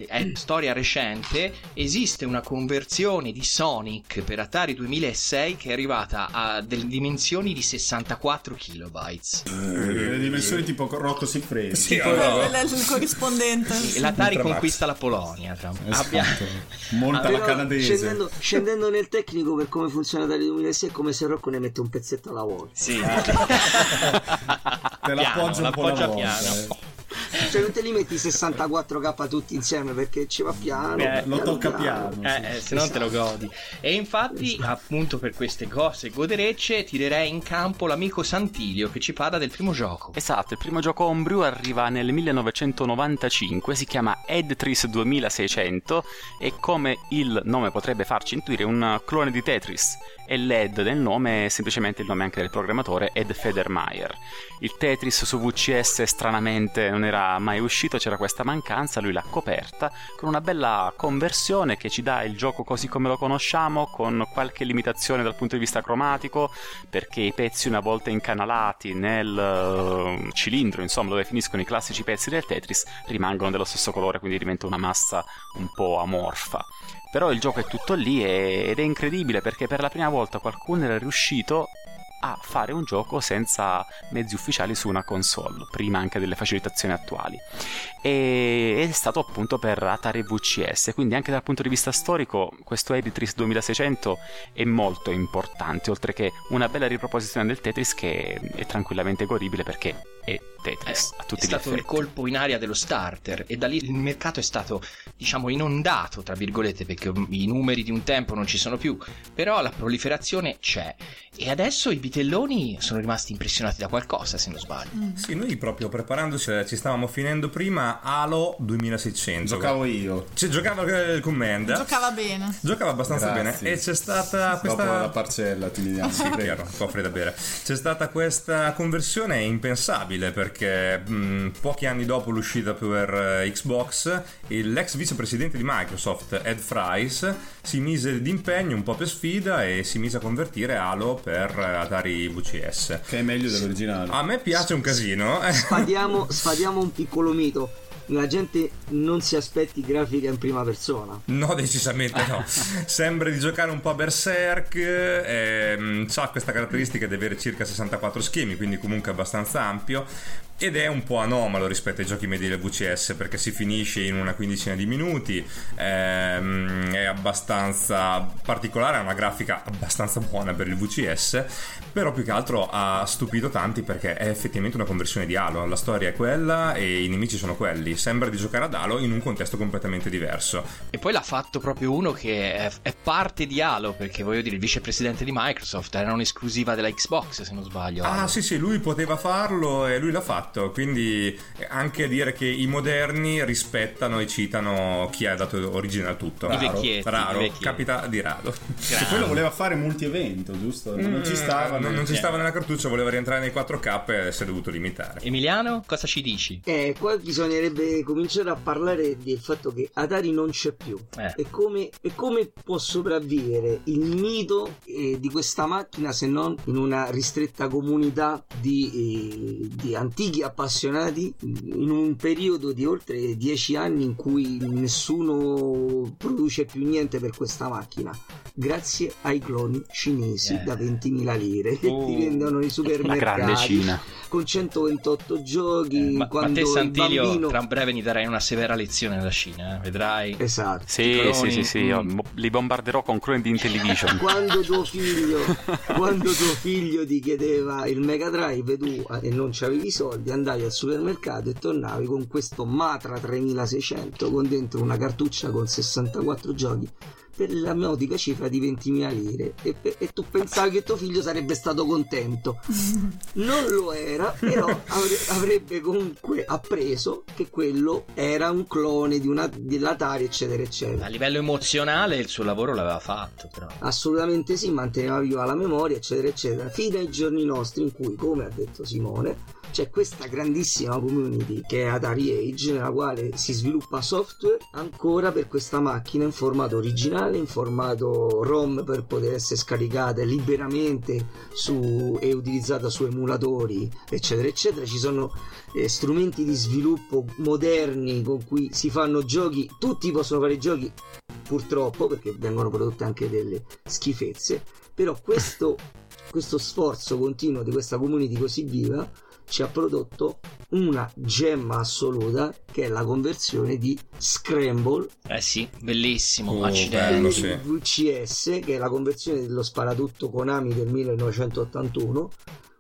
Speaker 4: è storia recente, esiste una conversione di Sonic per Atari 2006 che è arrivata a delle dimensioni di 64 kilobytes.
Speaker 10: Le dimensioni tipo Rocco Siffredi.
Speaker 7: Sì,
Speaker 8: Quello
Speaker 7: allora,
Speaker 8: è il corrispondente.
Speaker 4: E l'Atari conquista la Polonia. Tra... Abbia-
Speaker 10: Esatto. Monta la
Speaker 5: Però,
Speaker 10: canadese.
Speaker 5: Scendendo, scendendo nel tecnico per come funziona Atari 2006 è come se Rocco ne mette un pezzetto alla volta.
Speaker 4: Sì.
Speaker 10: Te l'appoggio
Speaker 4: Piano,
Speaker 10: un po'
Speaker 4: l'appoggio
Speaker 10: alla volta,
Speaker 4: piano.
Speaker 10: eh.
Speaker 5: Cioè non te li metti 64k tutti insieme perché ci va piano.
Speaker 4: Eh,
Speaker 10: lo
Speaker 5: piano,
Speaker 10: tocca
Speaker 5: piano.
Speaker 10: piano.
Speaker 4: Eh, eh, se non te lo godi. E infatti, appunto per queste cose goderecce, tirerei in campo l'amico Santilio che ci parla del primo gioco.
Speaker 6: Esatto, il primo gioco homebrew arriva nel 1995, si chiama Edtris 2600 e come il nome potrebbe farci intuire un clone di Tetris e l'Ed del nome è semplicemente il nome anche del programmatore Ed Federmeyer. Il Tetris su VCS stranamente non era mai uscito, c'era questa mancanza, lui l'ha coperta con una bella conversione che ci dà il gioco così come lo conosciamo, con qualche limitazione dal punto di vista cromatico, perché i pezzi una volta incanalati nel eh, cilindro, insomma, dove finiscono i classici pezzi del Tetris, rimangono dello stesso colore, quindi diventa una massa un po' amorfa. Però il gioco è tutto lì e- ed è incredibile perché per la prima volta qualcuno era riuscito a fare un gioco senza mezzi ufficiali su una console, prima anche delle facilitazioni attuali. E è stato appunto per Atari VCS, quindi anche dal punto di vista storico questo Editris 2600 è molto importante, oltre che una bella riproposizione del Tetris che è tranquillamente godibile perché è Tetris a tutti
Speaker 4: è
Speaker 6: gli
Speaker 4: stato il
Speaker 6: effetti.
Speaker 4: colpo in aria dello starter e da lì il mercato è stato diciamo inondato tra virgolette perché i numeri di un tempo non ci sono più però la proliferazione c'è e adesso i vitelloni sono rimasti impressionati da qualcosa se non sbaglio
Speaker 7: Sì, noi proprio preparandoci eh, ci stavamo finendo prima Halo 2600.
Speaker 10: Giocavo io.
Speaker 7: Cioè, giocava il Command.
Speaker 8: Giocava bene.
Speaker 7: Giocava abbastanza
Speaker 10: Grazie.
Speaker 7: bene e c'è stata questa
Speaker 10: Dopo la parcella ti vediamo.
Speaker 7: Sì, chiaro, cofre da bere. C'è stata questa conversione impensabile perché mh, pochi anni dopo l'uscita per eh, Xbox, il- l'ex vicepresidente di Microsoft, Ed Fries, si mise d'impegno un po' per sfida e si mise a convertire Halo per eh, Atari VCS.
Speaker 10: Che è meglio dell'originale.
Speaker 7: A me piace un casino.
Speaker 5: Sfadiamo, sfadiamo un piccolo mito. La gente non si aspetti grafica in prima persona.
Speaker 7: No, decisamente no. Sembra di giocare un po' a Berserk. ehm, ha questa caratteristica di avere circa 64 schemi, quindi comunque abbastanza ampio. Ed è un po' anomalo rispetto ai giochi medi del VCS perché si finisce in una quindicina di minuti. ehm, è abbastanza particolare, ha una grafica abbastanza buona per il VCS. Però più che altro ha stupito tanti perché è effettivamente una conversione di Halo. La storia è quella e i nemici sono quelli. Sembra di giocare ad Halo in un contesto completamente diverso.
Speaker 4: e poi l'ha fatto proprio uno che è, è parte di Halo perché voglio dire il vicepresidente di Microsoft era un'esclusiva della Xbox se non sbaglio
Speaker 7: Ah
Speaker 4: Halo.
Speaker 7: sì sì, lui poteva farlo e lui l'ha fatto, quindi anche dire che i moderni rispettano e citano chi ha dato origine a tutto.
Speaker 4: I vecchietti,
Speaker 7: Raro,
Speaker 4: i vecchietti.
Speaker 7: capita di rado.
Speaker 10: Che poi lo voleva fare multi-evento, giusto? Non ci stava.
Speaker 7: non, non ci stava nella cartuccia, voleva rientrare nei 4K e si è dovuto limitare.
Speaker 4: Emiliano cosa ci dici?
Speaker 5: Eh, qua bisognerebbe cominciare a parlare del fatto che Atari non c'è più.
Speaker 4: Eh.
Speaker 5: E, come, e come può sopravvivere il mito eh, di questa macchina se non in una ristretta comunità di, eh, di antichi appassionati in un periodo di oltre dieci anni in cui nessuno produce più niente per questa macchina. Grazie ai cloni cinesi
Speaker 4: Eh.
Speaker 5: da 20.000 lire che
Speaker 4: Oh.
Speaker 5: ti vendono nei supermercati con 128 giochi
Speaker 4: Eh, ma, ma
Speaker 5: quando
Speaker 4: te
Speaker 5: il
Speaker 4: Santilio
Speaker 5: bambino...
Speaker 4: tra breve gli darai una severa lezione alla Cina, eh? vedrai.
Speaker 5: Esatto.
Speaker 6: Sì,
Speaker 4: cloni,
Speaker 6: sì, sì, sì,
Speaker 4: mm.
Speaker 6: li bombarderò con cloni di Intellivision.
Speaker 5: Quando tuo figlio quando tuo figlio ti chiedeva il Mega Drive tu eh, e non c'avevi i soldi andavi al supermercato e tornavi con questo Matra 3600 con dentro una cartuccia con 64 giochi per la modica cifra di 20.000 lire. E, pe- e tu pensavi che tuo figlio sarebbe stato contento. Non lo era però avre- avrebbe comunque appreso che quello era un clone di una, dell'Atari eccetera eccetera.
Speaker 4: A livello emozionale il suo lavoro l'aveva fatto, però.
Speaker 5: Assolutamente sì, manteneva viva la memoria, eccetera, eccetera, fino ai giorni nostri in cui, come ha detto Simone, c'è questa grandissima community che è Atari Age, nella quale si sviluppa software ancora per questa macchina in formato originale, in formato ROM per poter essere scaricata liberamente su, e utilizzata su emulatori, eccetera, eccetera. Ci sono eh, strumenti di sviluppo moderni con cui si fanno giochi, tutti possono fare giochi purtroppo perché vengono prodotte anche delle schifezze però questo, questo sforzo continuo di questa community così viva ci ha prodotto una gemma assoluta che è la conversione di Scramble
Speaker 4: Eh sì, bellissimo,
Speaker 7: Oh,
Speaker 4: accidenti.
Speaker 7: bello, sì.
Speaker 5: VCS che è la conversione dello sparatutto Konami del 1981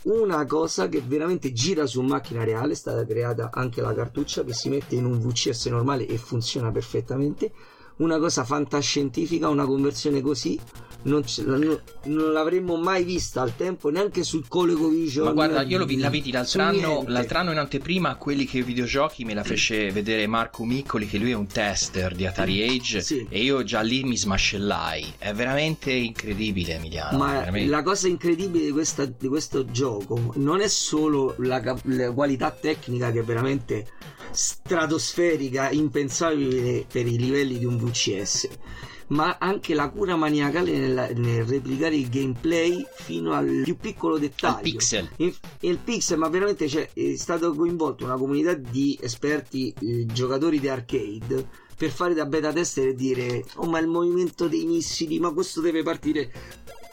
Speaker 5: una cosa che veramente gira su macchina reale è stata creata anche la cartuccia che si mette in un VCS normale e funziona perfettamente una cosa fantascientifica una conversione così non, ce- non- non l'avremmo mai vista al tempo neanche sul ColecoVision
Speaker 4: Ma guarda, io lo vi- la vidi l'altro anno,
Speaker 5: niente.
Speaker 4: l'altro anno in anteprima quelli che videogiochi me la fece vedere Marco Miccoli, che lui è un tester di Atari Age,
Speaker 5: Sì.
Speaker 4: e io già lì mi smascellai. È veramente incredibile, Emiliano.
Speaker 5: Ma
Speaker 4: veramente.
Speaker 5: la cosa incredibile di, questa- di questo gioco non è solo la, la qualità tecnica che è veramente stratosferica, impensabile per i livelli di un VCS, ma anche la cura maniacale nel, nel replicare il gameplay fino al più piccolo dettaglio.
Speaker 4: Il pixel.
Speaker 5: Il, il pixel, ma veramente cioè, è stato coinvolto una comunità di esperti eh, giocatori di arcade per fare da beta tester e dire oh ma il movimento dei missili ma questo deve partire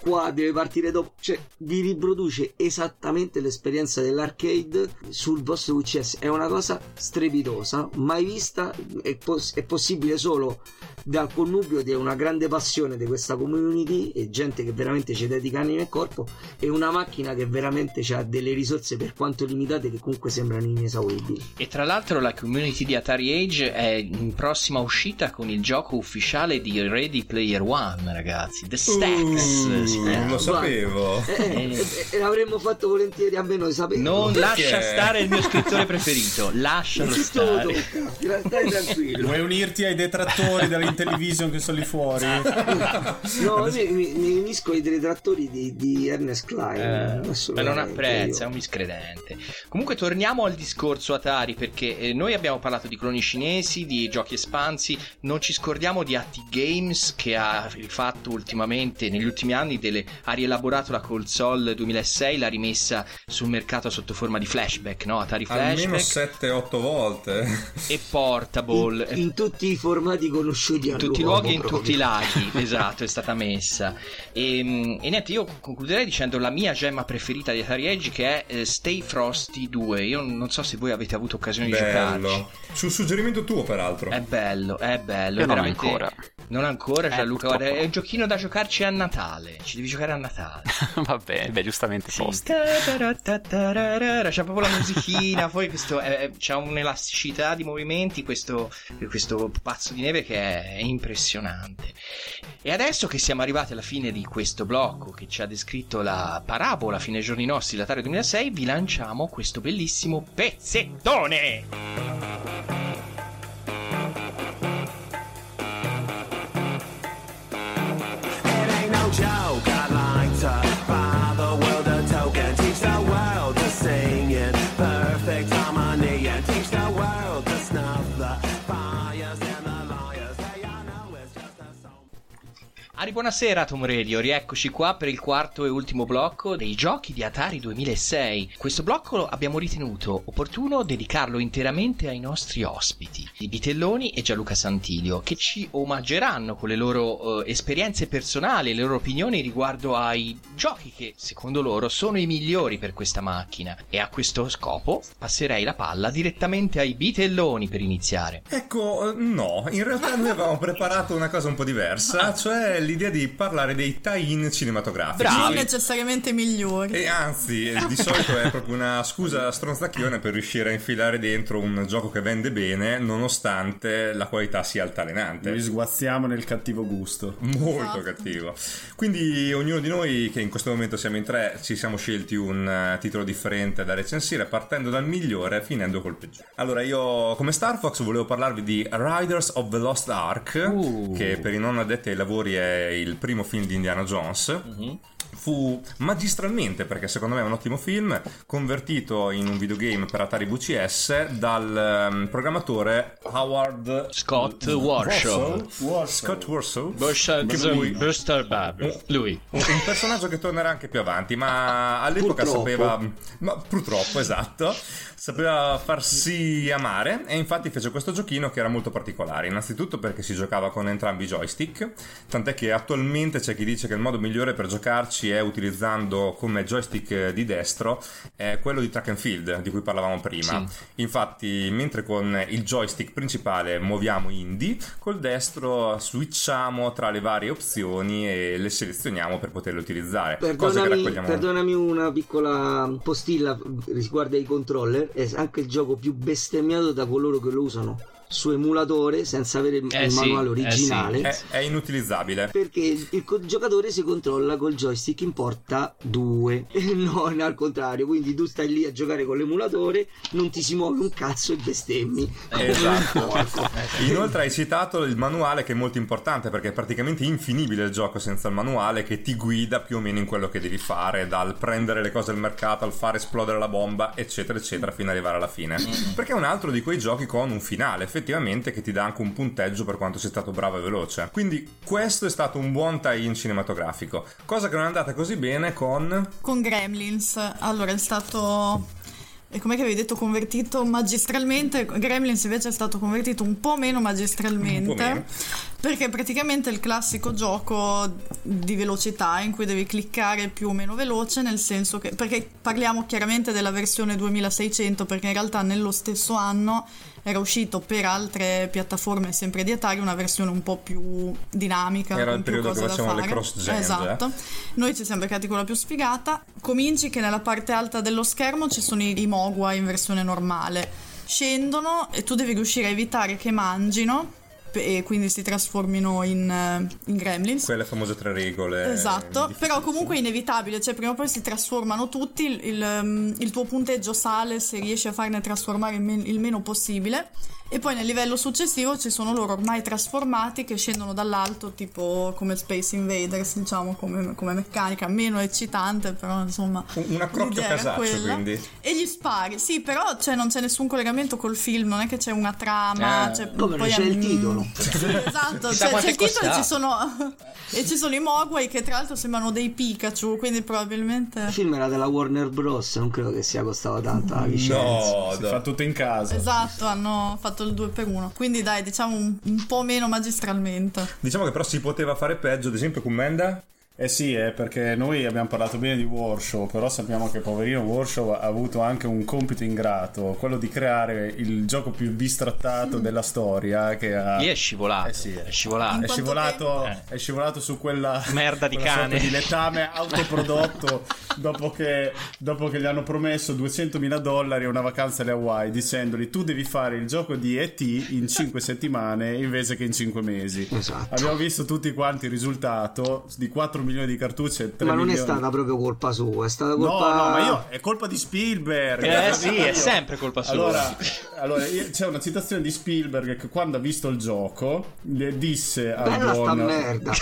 Speaker 5: qua deve partire dopo cioè vi riproduce esattamente l'esperienza dell'arcade sul vostro VCS è una cosa strepitosa mai vista è, pos- è possibile solo dal connubio di una grande passione di questa community e gente che veramente ci dedica anima e corpo e una macchina che veramente ha delle risorse per quanto limitate che comunque sembrano inesauribili
Speaker 4: E tra l'altro la community di Atari Age è in prossima uscita con il gioco ufficiale di Ready Player One, ragazzi. The Stacks.
Speaker 7: Uh,
Speaker 4: si
Speaker 7: non lo sapevo.
Speaker 5: Eh, eh, eh, l'avremmo fatto volentieri a me non sapevo
Speaker 4: Non
Speaker 7: Perché?
Speaker 4: lascia stare il mio scrittore preferito, lascialo
Speaker 5: Tutto
Speaker 4: stare.
Speaker 5: tocca, stai tranquillo
Speaker 10: Vuoi unirti ai detrattori dell'Intellivision che sono lì fuori?
Speaker 5: No, io mi, mi unisco ai detrattori di, di Ernest Klein.
Speaker 4: Eh, non apprezza, è
Speaker 5: io.
Speaker 4: un miscredente. Comunque torniamo al discorso Atari perché eh, noi abbiamo parlato di cloni cinesi, di giochi espansi, non ci scordiamo di Atti Games che ha fatto ultimamente, negli ultimi anni, delle, ha rielaborato la console 2006, l'ha rimessa sul mercato sotto forma di flashback, no? Atari
Speaker 7: Almeno
Speaker 4: Flashback
Speaker 7: 7-8 volte.
Speaker 4: e Portable.
Speaker 5: In, in tutti i formati conosciuti
Speaker 4: in tutti i luoghi e in tutti i laghi, esatto, è stata messa. E, mm, e niente, io concluderei dicendo la mia gemma preferita di Atari Age che è eh, Stay Frosty 2. Io non so se voi avete avuto occasione di giocarci.
Speaker 7: Bello. Sul suggerimento tuo, peraltro.
Speaker 4: È bello, è bello.
Speaker 6: Io
Speaker 4: è
Speaker 6: non
Speaker 4: veramente...
Speaker 6: ancora.
Speaker 4: Non ancora, Gianluca.
Speaker 6: Eh,
Speaker 4: guarda, è un giochino da giocarci a Natale. Ci devi giocare a Natale.
Speaker 6: Vabbè, beh, giustamente
Speaker 4: Sì. Ta-ta-ra-ta-ta-ra-ra. C'è proprio la musichina, poi questo è- c'è un'elasticità di movimenti, questo, questo pazzo di neve che è, impressionante. E adesso che siamo arrivati alla fine di questo blocco che ci ha descritto la parabola fine giorni nostri, l'Atari 2006, vi lanciamo questo bellissimo pezzettone. Ari, buonasera Tom Radio, rieccoci qua per il quarto e ultimo blocco dei giochi di Atari 2006. Questo blocco abbiamo ritenuto opportuno dedicarlo interamente ai nostri ospiti, i Vitelloni e Gianluca Santilio, che ci omaggeranno con le loro eh, esperienze personali e le loro opinioni riguardo ai giochi che, secondo loro, sono i migliori per questa macchina. E a questo scopo passerei la palla direttamente ai Vitelloni per iniziare.
Speaker 7: Ecco, eh, no, in realtà noi avevamo preparato una cosa un po' diversa, cioè l'idea di parlare dei tie-in cinematografici.
Speaker 8: Non necessariamente migliori.
Speaker 7: E anzi, di solito è proprio una scusa stronzacchione per riuscire a infilare dentro un gioco che vende bene, nonostante la qualità sia altalenante.
Speaker 10: Noi sguazziamo nel cattivo gusto.
Speaker 7: Molto cattivo. Quindi ognuno di noi, che in questo momento siamo in tre, ci siamo scelti un eh, titolo differente da recensire, partendo dal migliore e finendo col peggiore. Allora, io come Star Fox volevo parlarvi di Riders of the Lost Ark,
Speaker 4: Uh.
Speaker 7: che per i non addetti ai lavori è il primo film di Indiana Jones. Fu magistralmente, perché secondo me è un ottimo film, convertito in un videogame per Atari VCS dal ehm, programmatore Howard
Speaker 4: Scott Warshaw.
Speaker 7: Scott Warsaw.
Speaker 4: Lui. Lui.
Speaker 7: Un, un personaggio che tornerà anche più avanti, ma all'epoca
Speaker 5: Purtroppo.
Speaker 7: sapeva. Ma purtroppo, esatto. Sapeva farsi amare e infatti fece questo giochino che era molto particolare. Innanzitutto perché si giocava con entrambi i joystick, tant'è che attualmente c'è chi dice che il modo migliore per giocarci è utilizzando come joystick di destro è quello di track and field di cui parlavamo prima. Infatti, mentre con il joystick principale muoviamo indie, col destro switchiamo tra le varie opzioni e le selezioniamo per poterle utilizzare.
Speaker 5: Perdonami,
Speaker 7: raccogliamo.
Speaker 5: perdonami una piccola postilla riguardo ai controller, è anche il gioco più bestemmiato da coloro che lo usano su emulatore senza avere il
Speaker 7: Eh
Speaker 5: il
Speaker 7: sì,
Speaker 5: manuale
Speaker 7: eh sì.
Speaker 5: originale.
Speaker 7: È, è inutilizzabile.
Speaker 5: Perché il, il giocatore si controlla col joystick in porta 2 e non al contrario. Quindi tu stai lì a giocare con l'emulatore, non ti si muove un cazzo e bestemmi.
Speaker 7: Esatto. Inoltre hai citato il manuale che è molto importante perché è praticamente infinibile il gioco senza il manuale che ti guida più o meno in quello che devi fare, dal prendere le cose al mercato al far esplodere la bomba, eccetera, eccetera, fino ad arrivare alla fine. Perché è un altro di quei giochi con un finale, effettivamente, che ti dà anche un punteggio per quanto sei stato bravo e veloce. Quindi questo è stato un buon tie-in cinematografico. Cosa che non è andata così bene con...
Speaker 8: Con Gremlins, allora è stato. E com'è che avevi detto convertito magistralmente? Gremlins invece è stato convertito un po' meno magistralmente.
Speaker 7: Po' meno.
Speaker 8: Perché praticamente è il classico gioco di velocità in cui devi cliccare più o meno veloce, nel senso che. Perché parliamo chiaramente della versione 2600, perché in realtà nello stesso anno era uscito per altre piattaforme sempre di Atari una versione un po' più dinamica.
Speaker 7: Era
Speaker 8: con
Speaker 7: il periodo che facevano le
Speaker 8: fare.
Speaker 7: cross-gen, eh.
Speaker 8: Esatto. Noi ci siamo beccati quella più sfigata. Cominci che nella parte alta dello schermo ci sono i, i Mogwai in versione normale. Scendono e tu devi riuscire a evitare che mangino e quindi si trasformino in, eh, in gremlins.
Speaker 7: Quelle famose tre regole.
Speaker 8: Esatto, però comunque è inevitabile, cioè prima o poi si trasformano tutti, il, il, um, il tuo punteggio sale se riesci a farne trasformare il, men- il meno possibile e poi nel livello successivo ci sono loro ormai trasformati che scendono dall'alto tipo come Space Invaders, diciamo come, come meccanica, meno eccitante però insomma...
Speaker 7: Un accrocchio casaccio,
Speaker 8: quella.
Speaker 7: quindi.
Speaker 8: E gli spari, sì, però cioè, non c'è nessun collegamento col film, non è che c'è una trama.
Speaker 5: Eh,
Speaker 8: cioè,
Speaker 5: come
Speaker 8: poi
Speaker 5: c'è il
Speaker 8: hanno-
Speaker 5: titolo.
Speaker 8: Esatto, cioè, c'è il titolo e
Speaker 5: costato.
Speaker 8: ci sono, e ci sono i Mogwai che tra l'altro sembrano dei Pikachu, quindi probabilmente...
Speaker 5: Il film era della Warner Bros. Non credo che sia costata tanta la licenza.
Speaker 10: si fa tutto in casa.
Speaker 8: Esatto, hanno fatto il 2 per 1 Quindi dai, diciamo un, un po' meno magistralmente.
Speaker 7: Diciamo che però si poteva fare peggio, ad esempio con Menda.
Speaker 10: Eh sì, eh, perché noi abbiamo parlato bene di Warshow, però sappiamo che poverino Warshow ha avuto anche un compito ingrato, quello di creare il gioco più bistrattato della storia che ha...
Speaker 4: Lì è scivolato.
Speaker 10: Eh sì,
Speaker 4: È scivolato.
Speaker 10: È scivolato,
Speaker 4: Eh.
Speaker 10: è scivolato su quella
Speaker 4: Merda di
Speaker 10: quella
Speaker 4: cane.
Speaker 10: di letame autoprodotto dopo che, dopo che gli hanno promesso 200.000 dollari e una vacanza alle Hawaii dicendogli tu devi fare il gioco di E.T. in 5 settimane invece che in 5 mesi
Speaker 5: Esatto.
Speaker 10: abbiamo visto tutti quanti il risultato di 4 milioni di cartucce 3
Speaker 5: Ma non è
Speaker 10: milioni
Speaker 5: stata proprio colpa sua, è stata
Speaker 10: No,
Speaker 5: colpa.
Speaker 10: no, ma io è colpa di Spielberg.
Speaker 4: Eh sì, è sempre colpa sua.
Speaker 10: Allora, allora, io- c'è una citazione di Spielberg che quando ha visto il gioco le disse a
Speaker 5: Bella sta
Speaker 10: buon
Speaker 5: merda.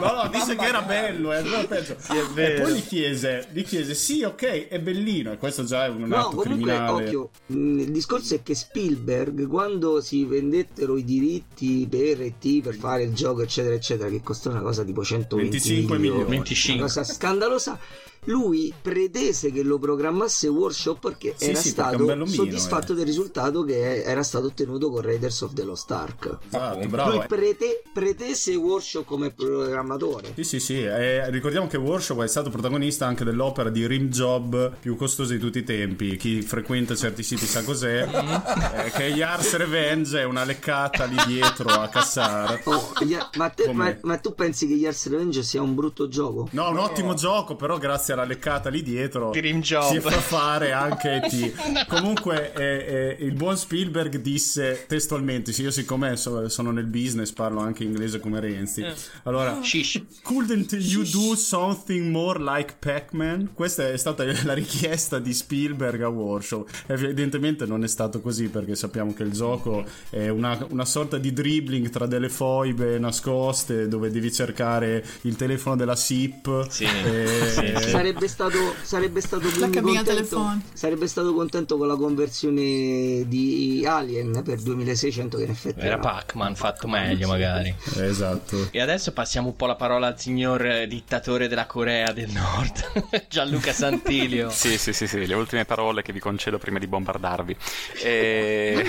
Speaker 10: No, no, disse che era bello, è ancora peggio. E
Speaker 5: vero.
Speaker 10: poi gli chiese, gli chiese, sì, ok, è bellino. E questo già è un
Speaker 5: No,
Speaker 10: atto
Speaker 5: comunque,
Speaker 10: criminale.
Speaker 5: occhio, mh, il discorso è che Spielberg, quando si vendettero i diritti per E.T. per fare il gioco, eccetera, eccetera, che costò una cosa tipo 120
Speaker 10: 25 milioni.
Speaker 4: 25.
Speaker 5: una cosa scandalosa. Lui pretese che lo programmasse Workshop perché
Speaker 10: Sì,
Speaker 5: era
Speaker 10: sì, perché
Speaker 5: stato
Speaker 10: mino,
Speaker 5: soddisfatto
Speaker 10: eh.
Speaker 5: del risultato che era stato ottenuto con Raiders of the Lost Ark.
Speaker 10: Esatto, bravo.
Speaker 5: Lui
Speaker 10: eh.
Speaker 5: prete- pretese Workshop come programmatore.
Speaker 10: Sì, sì, sì. eh, ricordiamo che Warshaw è stato protagonista anche dell'opera di Rim Job più costosa di tutti i tempi. Chi frequenta certi siti sa cos'è. eh, che Yars Revenge è una leccata lì dietro a Cassar.
Speaker 5: Oh, ma, te- ma- ma tu pensi che Yars Revenge sia un brutto gioco?
Speaker 10: No, un ottimo gioco, però grazie alla leccata lì dietro si fa fare anche E.T. Comunque eh, eh, il buon Spielberg disse testualmente, sì, io siccome so- sono nel business parlo anche inglese come Renzi.
Speaker 4: Eh.
Speaker 10: Allora,
Speaker 4: Shish.
Speaker 10: couldn't you do something more like Pac-Man? Questa è stata la richiesta di Spielberg a Warshow. Evidentemente non è stato così perché sappiamo che il gioco è una, una sorta di dribbling tra delle foibe nascoste dove devi cercare il telefono della SIP.
Speaker 4: Sì.
Speaker 10: E-
Speaker 5: Sarebbe stato, sarebbe stato contento, sarebbe stato contento con la conversione di Alien per 2600 che in effetti
Speaker 4: Era Pac-Man fatto meglio, magari.
Speaker 10: Esatto.
Speaker 4: E adesso passiamo un po' la parola al signor eh, dittatore della Corea del Nord, Gianluca Santilio.
Speaker 6: Sì, sì, sì, sì, le ultime parole che vi concedo prima di bombardarvi. E...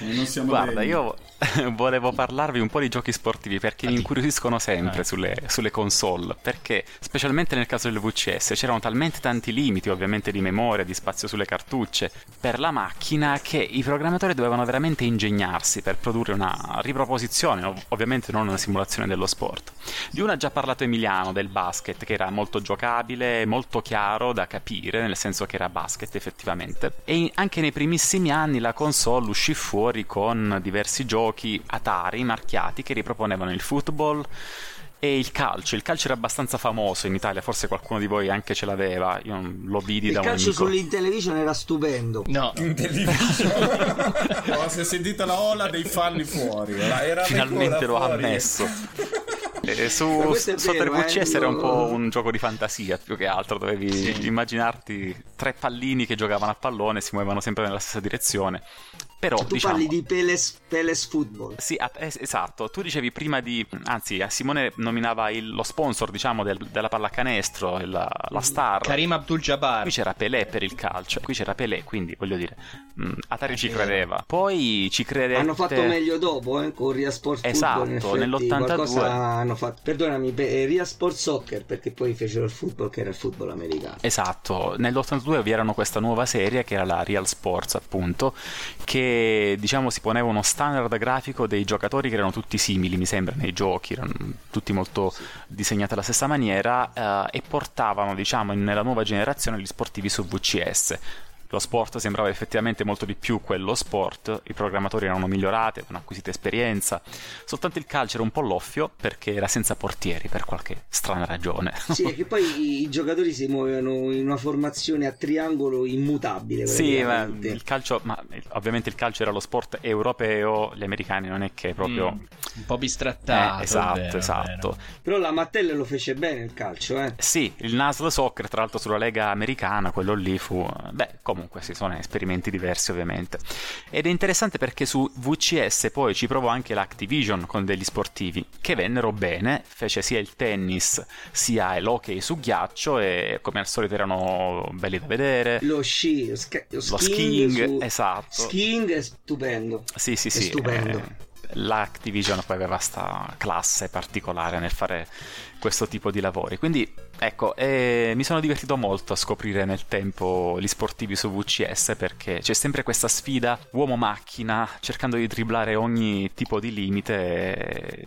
Speaker 10: Non siamo
Speaker 6: Guarda,
Speaker 10: degni.
Speaker 6: io volevo parlarvi un po' di giochi sportivi perché mi incuriosiscono sempre
Speaker 4: Eh.
Speaker 6: sulle, sulle console. Perché, specialmente nel caso del VCS, c'erano talmente tanti limiti, ovviamente di memoria, di spazio sulle cartucce, per la macchina che i programmatori dovevano veramente ingegnarsi per produrre una riproposizione, ov- ovviamente non una simulazione dello sport. Di una ha già parlato Emiliano, del basket, che era molto giocabile, molto chiaro da capire, nel senso che era basket effettivamente. E in- anche nei primissimi anni la console uscì fuori con diversi giochi Atari marchiati che riproponevano il football e il calcio. Il calcio era abbastanza famoso in Italia, forse qualcuno di voi anche ce l'aveva. Io lo vidi
Speaker 5: Il
Speaker 6: da un
Speaker 5: calcio
Speaker 6: amico.
Speaker 5: sull'Intellivision era stupendo.
Speaker 4: No.
Speaker 10: Oh, si è sentita la ola dei fan lì fuori. eh.
Speaker 6: Finalmente l'ho ammesso. Eh, su, sotto
Speaker 5: eh,
Speaker 6: VCS era un
Speaker 5: io-
Speaker 6: po' un gioco di fantasia più che altro, dovevi immaginarti tre pallini che giocavano a pallone e si muovevano sempre nella stessa direzione. Però
Speaker 5: Tu
Speaker 6: diciamo,
Speaker 5: parli di Peles, Peles Football.
Speaker 6: Sì, esatto. Tu dicevi prima di. Anzi, a Simone nominava il- lo sponsor, diciamo, del- della pallacanestro, il- la star.
Speaker 4: Karim Abdul-Jabbar.
Speaker 6: Qui c'era Pelé per il calcio, qui c'era Pelé, quindi voglio dire, mh, Atari ci credeva. Poi ci credette.
Speaker 5: Hanno fatto meglio dopo, eh, con Ria Sport
Speaker 6: Esatto,
Speaker 5: Football. in effetti
Speaker 6: nell'82.
Speaker 5: qualcosa hanno fatto. Perdonami, pe- eh, Ria Sport Soccer, perché poi fecero il football che era il football americano.
Speaker 6: Esatto, nell'82 vi erano questa nuova serie che era la Real Sports, appunto, che diciamo si poneva uno standard grafico dei giocatori che erano tutti simili, mi sembra, nei giochi, erano tutti molto disegnati alla stessa maniera eh, e portavano, diciamo, nella nuova generazione gli sportivi su VCS. Lo sport sembrava effettivamente molto di più quello sport, i programmatori erano migliorati, avevano acquisito esperienza, soltanto il calcio era un po' loffio perché era senza portieri per qualche strana ragione.
Speaker 5: Sì, e che poi i, i giocatori si muovono in una formazione a triangolo immutabile.
Speaker 6: Sì, ma il calcio, ma ovviamente il calcio era lo sport europeo, gli americani non è che proprio...
Speaker 4: Mm, un po' bistrattato.
Speaker 6: Eh, esatto,
Speaker 4: vero,
Speaker 6: esatto.
Speaker 5: Però la Mattel lo fece bene il calcio, eh.
Speaker 6: Sì, il Nasl Soccer, tra l'altro sulla lega americana, quello lì fu... Beh, comunque sì, sono esperimenti diversi ovviamente. Ed è interessante perché su VCS poi ci provò anche l'Activision con degli sportivi, che vennero bene, fece sia il tennis sia l'hockey su ghiaccio e come al solito erano belli da vedere.
Speaker 5: Lo sci, lo, sk- lo
Speaker 6: Lo
Speaker 5: skiing,
Speaker 6: skiing, esatto.
Speaker 5: Skiing è stupendo.
Speaker 6: Sì, sì,
Speaker 5: È
Speaker 6: sì.
Speaker 5: stupendo.
Speaker 6: eh, L'Activision poi aveva sta classe particolare nel fare questo tipo di lavori. Quindi, ecco, eh, mi sono divertito molto a scoprire nel tempo gli sportivi su VCS perché c'è sempre questa sfida uomo-macchina cercando di dribblare ogni tipo di limite eh,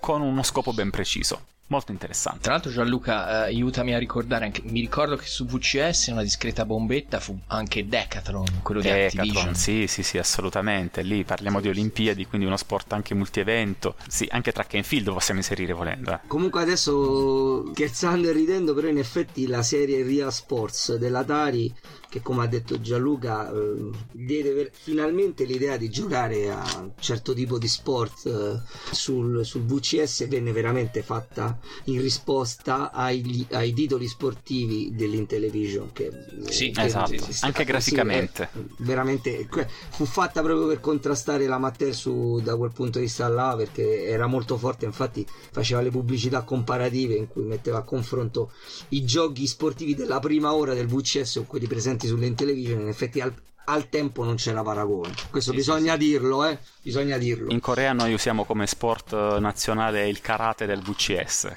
Speaker 6: con uno scopo ben preciso. Molto interessante.
Speaker 4: Tra l'altro Gianluca, eh, aiutami a ricordare anche, mi ricordo che su VCS una discreta bombetta fu anche Decathlon, quello di
Speaker 6: Decathlon,
Speaker 4: Activision.
Speaker 6: sì, sì, sì, assolutamente. Lì parliamo di Olimpiadi, quindi uno sport anche multievento. Sì, anche track and field possiamo inserire volendo. eh.
Speaker 5: Comunque adesso scherzando e ridendo, però in effetti la serie Real Sports dell'Atari, che come ha detto Gianluca, eh, diede finalmente l'idea di giocare a un certo tipo di sport eh, sul, sul VCS venne veramente fatta in risposta ai, ai titoli sportivi dell'Intellivision. Che,
Speaker 4: Sì,
Speaker 5: che-
Speaker 6: esatto. Anche
Speaker 5: sì,
Speaker 6: graficamente.
Speaker 5: eh, veramente fu fatta proprio per contrastare la Mattel su, da quel punto di vista là perché era molto forte infatti faceva le pubblicità comparative in cui metteva a confronto i giochi sportivi della prima ora del VCS con quelli presenti sulle television in effetti al, al tempo non c'era paragone. Questo bisogna dirlo eh bisogna dirlo.
Speaker 6: In Corea noi usiamo come sport eh, nazionale il karate del VCS.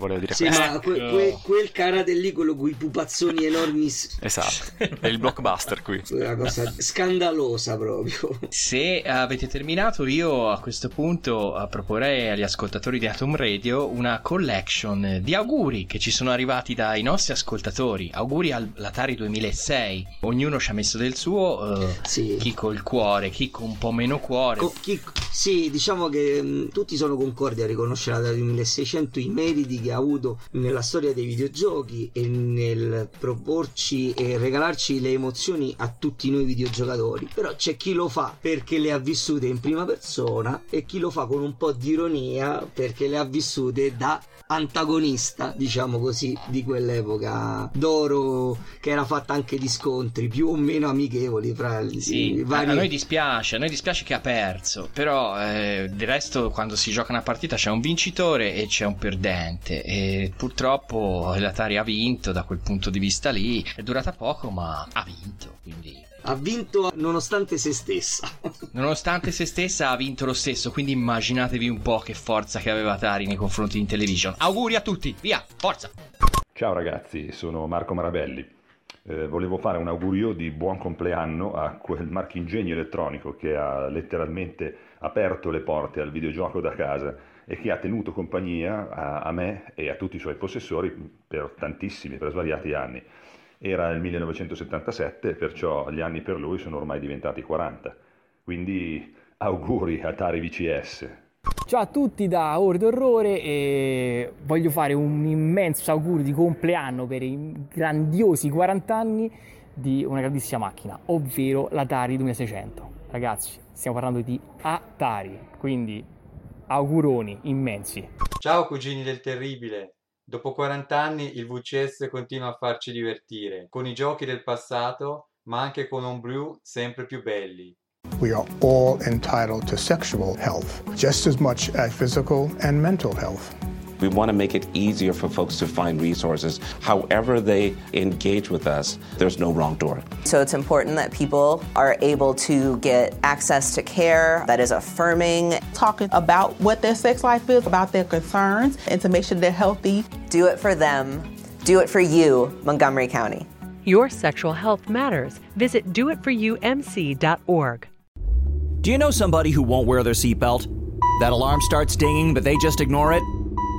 Speaker 6: Volevo dire
Speaker 5: sì,
Speaker 6: questo.
Speaker 5: ma que- que- quel quello con i pupazzoni enormi
Speaker 6: Esatto, è il blockbuster qui.
Speaker 5: una cosa scandalosa proprio
Speaker 4: Se avete terminato, io a questo punto eh, proporrei agli ascoltatori di Atom Radio una collection di auguri che ci sono arrivati dai nostri ascoltatori. Auguri all'Atari 2006. Ognuno ci ha messo del suo, eh,
Speaker 5: Sì.
Speaker 4: chi col cuore, chi con un po' meno cuore.
Speaker 5: Co- chi- sì, diciamo che mh, tutti sono concordi a riconoscere dal 2600 i meriti che ha avuto nella storia dei videogiochi e nel proporci e regalarci le emozioni a tutti noi videogiocatori. Però c'è chi lo fa perché le ha vissute in prima persona e chi lo fa con un po' di ironia perché le ha vissute da antagonista, diciamo così, di quell'epoca. D'oro che era fatta anche di scontri più o meno amichevoli fra
Speaker 4: Sì,
Speaker 5: i
Speaker 4: a-
Speaker 5: vari
Speaker 4: a noi dispiace, a noi dispiace che ha perso, però eh, del resto quando si gioca una partita c'è un vincitore e c'è un perdente e purtroppo l'Atari ha vinto da quel punto di vista lì, è durata poco ma ha vinto, quindi
Speaker 5: Ha vinto nonostante se stessa.
Speaker 4: Nonostante se stessa ha vinto lo stesso, quindi immaginatevi un po' che forza che aveva Atari nei confronti di Intellivision. Auguri a tutti, via, forza!
Speaker 11: Ciao ragazzi, sono Marco Marabelli. Eh, volevo fare un augurio di buon compleanno a quel marchingegno elettronico che ha letteralmente aperto le porte al videogioco da casa e che ha tenuto compagnia a, a me e a tutti i suoi possessori per tantissimi, per svariati anni. Era il 1977, perciò gli anni per lui sono ormai diventati 40. Quindi auguri Atari VCS.
Speaker 12: Ciao a tutti da Ore d'Orrore e voglio fare un immenso augurio di compleanno per i grandiosi 40 anni di una grandissima macchina, ovvero l'Atari 2600. Ragazzi, stiamo parlando di Atari, quindi auguroni immensi.
Speaker 13: Ciao cugini del terribile. Dopo 40 anni il VCS continua a farci divertire, con i giochi del passato, ma anche con homebrew sempre più belli.
Speaker 14: We are all entitled to sexual health, just as much as physical and mental health.
Speaker 15: We want to make it easier for folks to find resources. However, they engage with us, there's no wrong door.
Speaker 16: So it's important that people are able to get access to care that is affirming.
Speaker 17: Talking about what their sex life is, about their concerns, and to make sure they're healthy.
Speaker 16: Do it for them. Do it for you, Montgomery County.
Speaker 18: Your sexual health matters. Visit doitforumc.org.
Speaker 19: Do you know somebody who won't wear their seatbelt? That alarm starts dinging, but they just ignore it?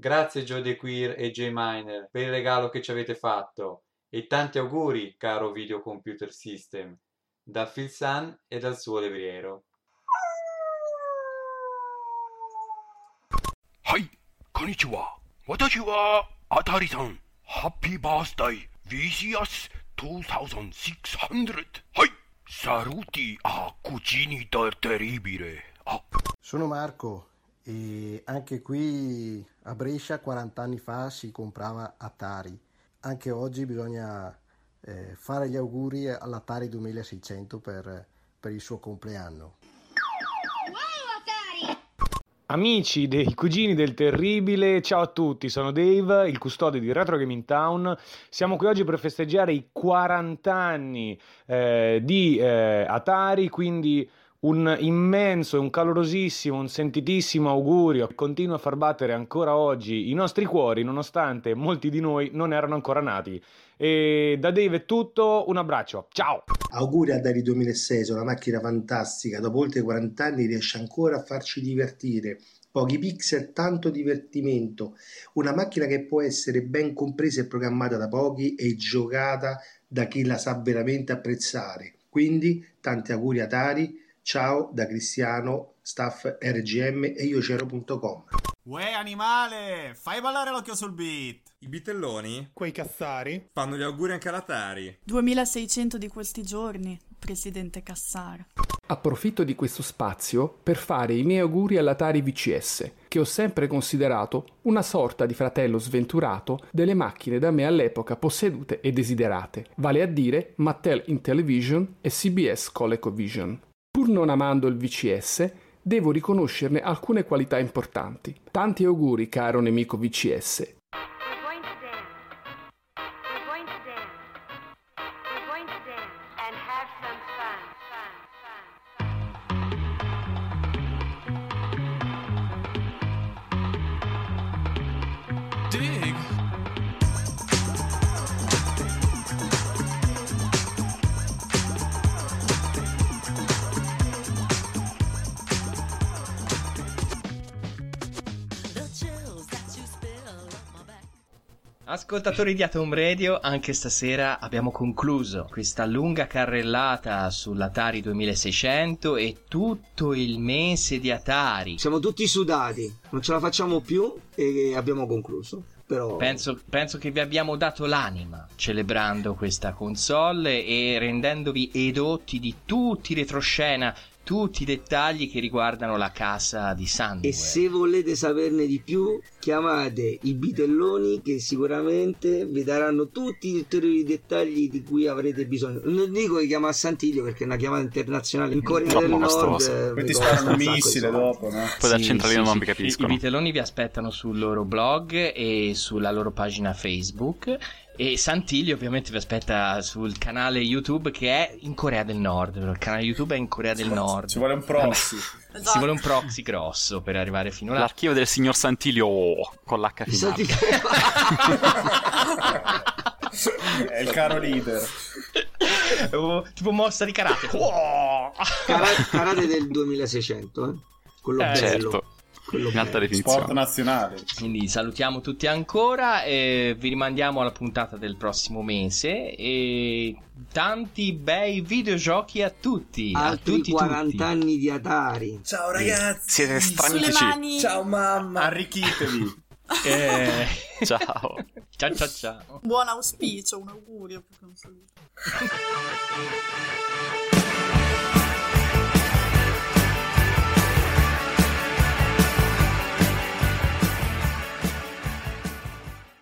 Speaker 13: Grazie Joe De Queer e J Miner per il regalo che ci avete fatto e tanti auguri, caro Video Computer System, da Phil Sun e dal suo levriero.
Speaker 20: はい、こんにちは。私は、あたりさん。ハッピーバースデー VCS2600。はい、saluti a cugini del terribile. Ah.
Speaker 21: Sono Marco e anche qui a Brescia 40 anni fa si comprava Atari. Anche oggi bisogna eh, fare gli auguri all'Atari 2600 per, per il suo compleanno.
Speaker 22: Amici dei cugini del terribile, ciao a tutti, sono Dave, il custode di Retro Gaming Town. Siamo qui oggi per festeggiare i 40 anni eh, di eh, Atari, quindi un immenso, un calorosissimo, un sentitissimo augurio. Continua a far battere ancora oggi i nostri cuori, nonostante molti di noi non erano ancora nati. E da Dave è tutto, un abbraccio, ciao!
Speaker 21: Auguri a Dari 2006, è una macchina fantastica, dopo oltre 40 anni riesce ancora a farci divertire. Pochi pixel, tanto divertimento. Una macchina che può essere ben compresa e programmata da pochi e giocata da chi la sa veramente apprezzare. Quindi, tanti auguri a Tari, ciao da Cristiano, staff RGM e iocero.com.
Speaker 23: Uè animale, fai ballare l'occhio sul beat.
Speaker 7: I bitelloni
Speaker 21: Quei cazzari?
Speaker 7: fanno gli auguri anche all'Atari.
Speaker 8: 2600 di questi giorni, presidente Cassara.
Speaker 24: Approfitto di questo spazio per fare i miei auguri all'Atari VCS, che ho sempre considerato una sorta di fratello sventurato delle macchine da me all'epoca possedute e desiderate, vale a dire Mattel Intellivision e CBS ColecoVision. Pur non amando il VCS, devo riconoscerne alcune qualità importanti. Tanti auguri, caro nemico VCS.
Speaker 4: Ascoltatori di Atom Radio, anche stasera abbiamo concluso questa lunga carrellata sull'Atari 2600 e tutto il mese di Atari.
Speaker 5: Siamo tutti sudati, non ce la facciamo più e abbiamo concluso. Però
Speaker 4: Penso, penso che vi abbiamo dato l'anima celebrando questa console e rendendovi edotti di tutti i retroscena, tutti i dettagli che riguardano la casa di Sandwell.
Speaker 5: E se volete saperne di più, chiamate i bitelloni che sicuramente vi daranno tutti i ulteriori dettagli di cui avrete bisogno. Non dico che chiama a Santiglio perché è una chiamata internazionale in Corea
Speaker 6: Troppo
Speaker 5: del Nord.
Speaker 23: Poi ti sparano
Speaker 5: un
Speaker 23: missile dopo, no?
Speaker 6: Poi dal centralino non vi
Speaker 4: I,
Speaker 6: capiscono.
Speaker 4: I vitelloni vi aspettano sul loro blog e sulla loro pagina Facebook. E Santilli ovviamente vi aspetta sul canale YouTube che è in Corea del Nord. Il canale YouTube è in Corea del Nord.
Speaker 23: Ci vuole un proxy.
Speaker 4: Ci vuole un proxy grosso per arrivare fino là.
Speaker 6: L'archivio del signor Santilio con l'H finale.
Speaker 23: È il caro leader.
Speaker 4: Oh, tipo mossa di karate. Oh!
Speaker 5: Karate, karate del 2600, eh? quello
Speaker 4: Eh,
Speaker 5: bello.
Speaker 6: certo.
Speaker 5: Quello
Speaker 6: In alta definizione.
Speaker 23: Sport nazionale.
Speaker 4: Quindi salutiamo tutti ancora e vi rimandiamo alla puntata del prossimo mese e tanti bei videogiochi a tutti. a
Speaker 5: Altri
Speaker 4: tutti
Speaker 5: 40
Speaker 4: tutti.
Speaker 5: anni di Atari.
Speaker 23: Ciao ragazzi.
Speaker 6: Siete
Speaker 8: mani.
Speaker 23: Ciao mamma. Arricchitevi.
Speaker 4: Eh,
Speaker 6: Ciao.
Speaker 4: ciao ciao ciao.
Speaker 8: Buon auspicio, un augurio più che un saluto.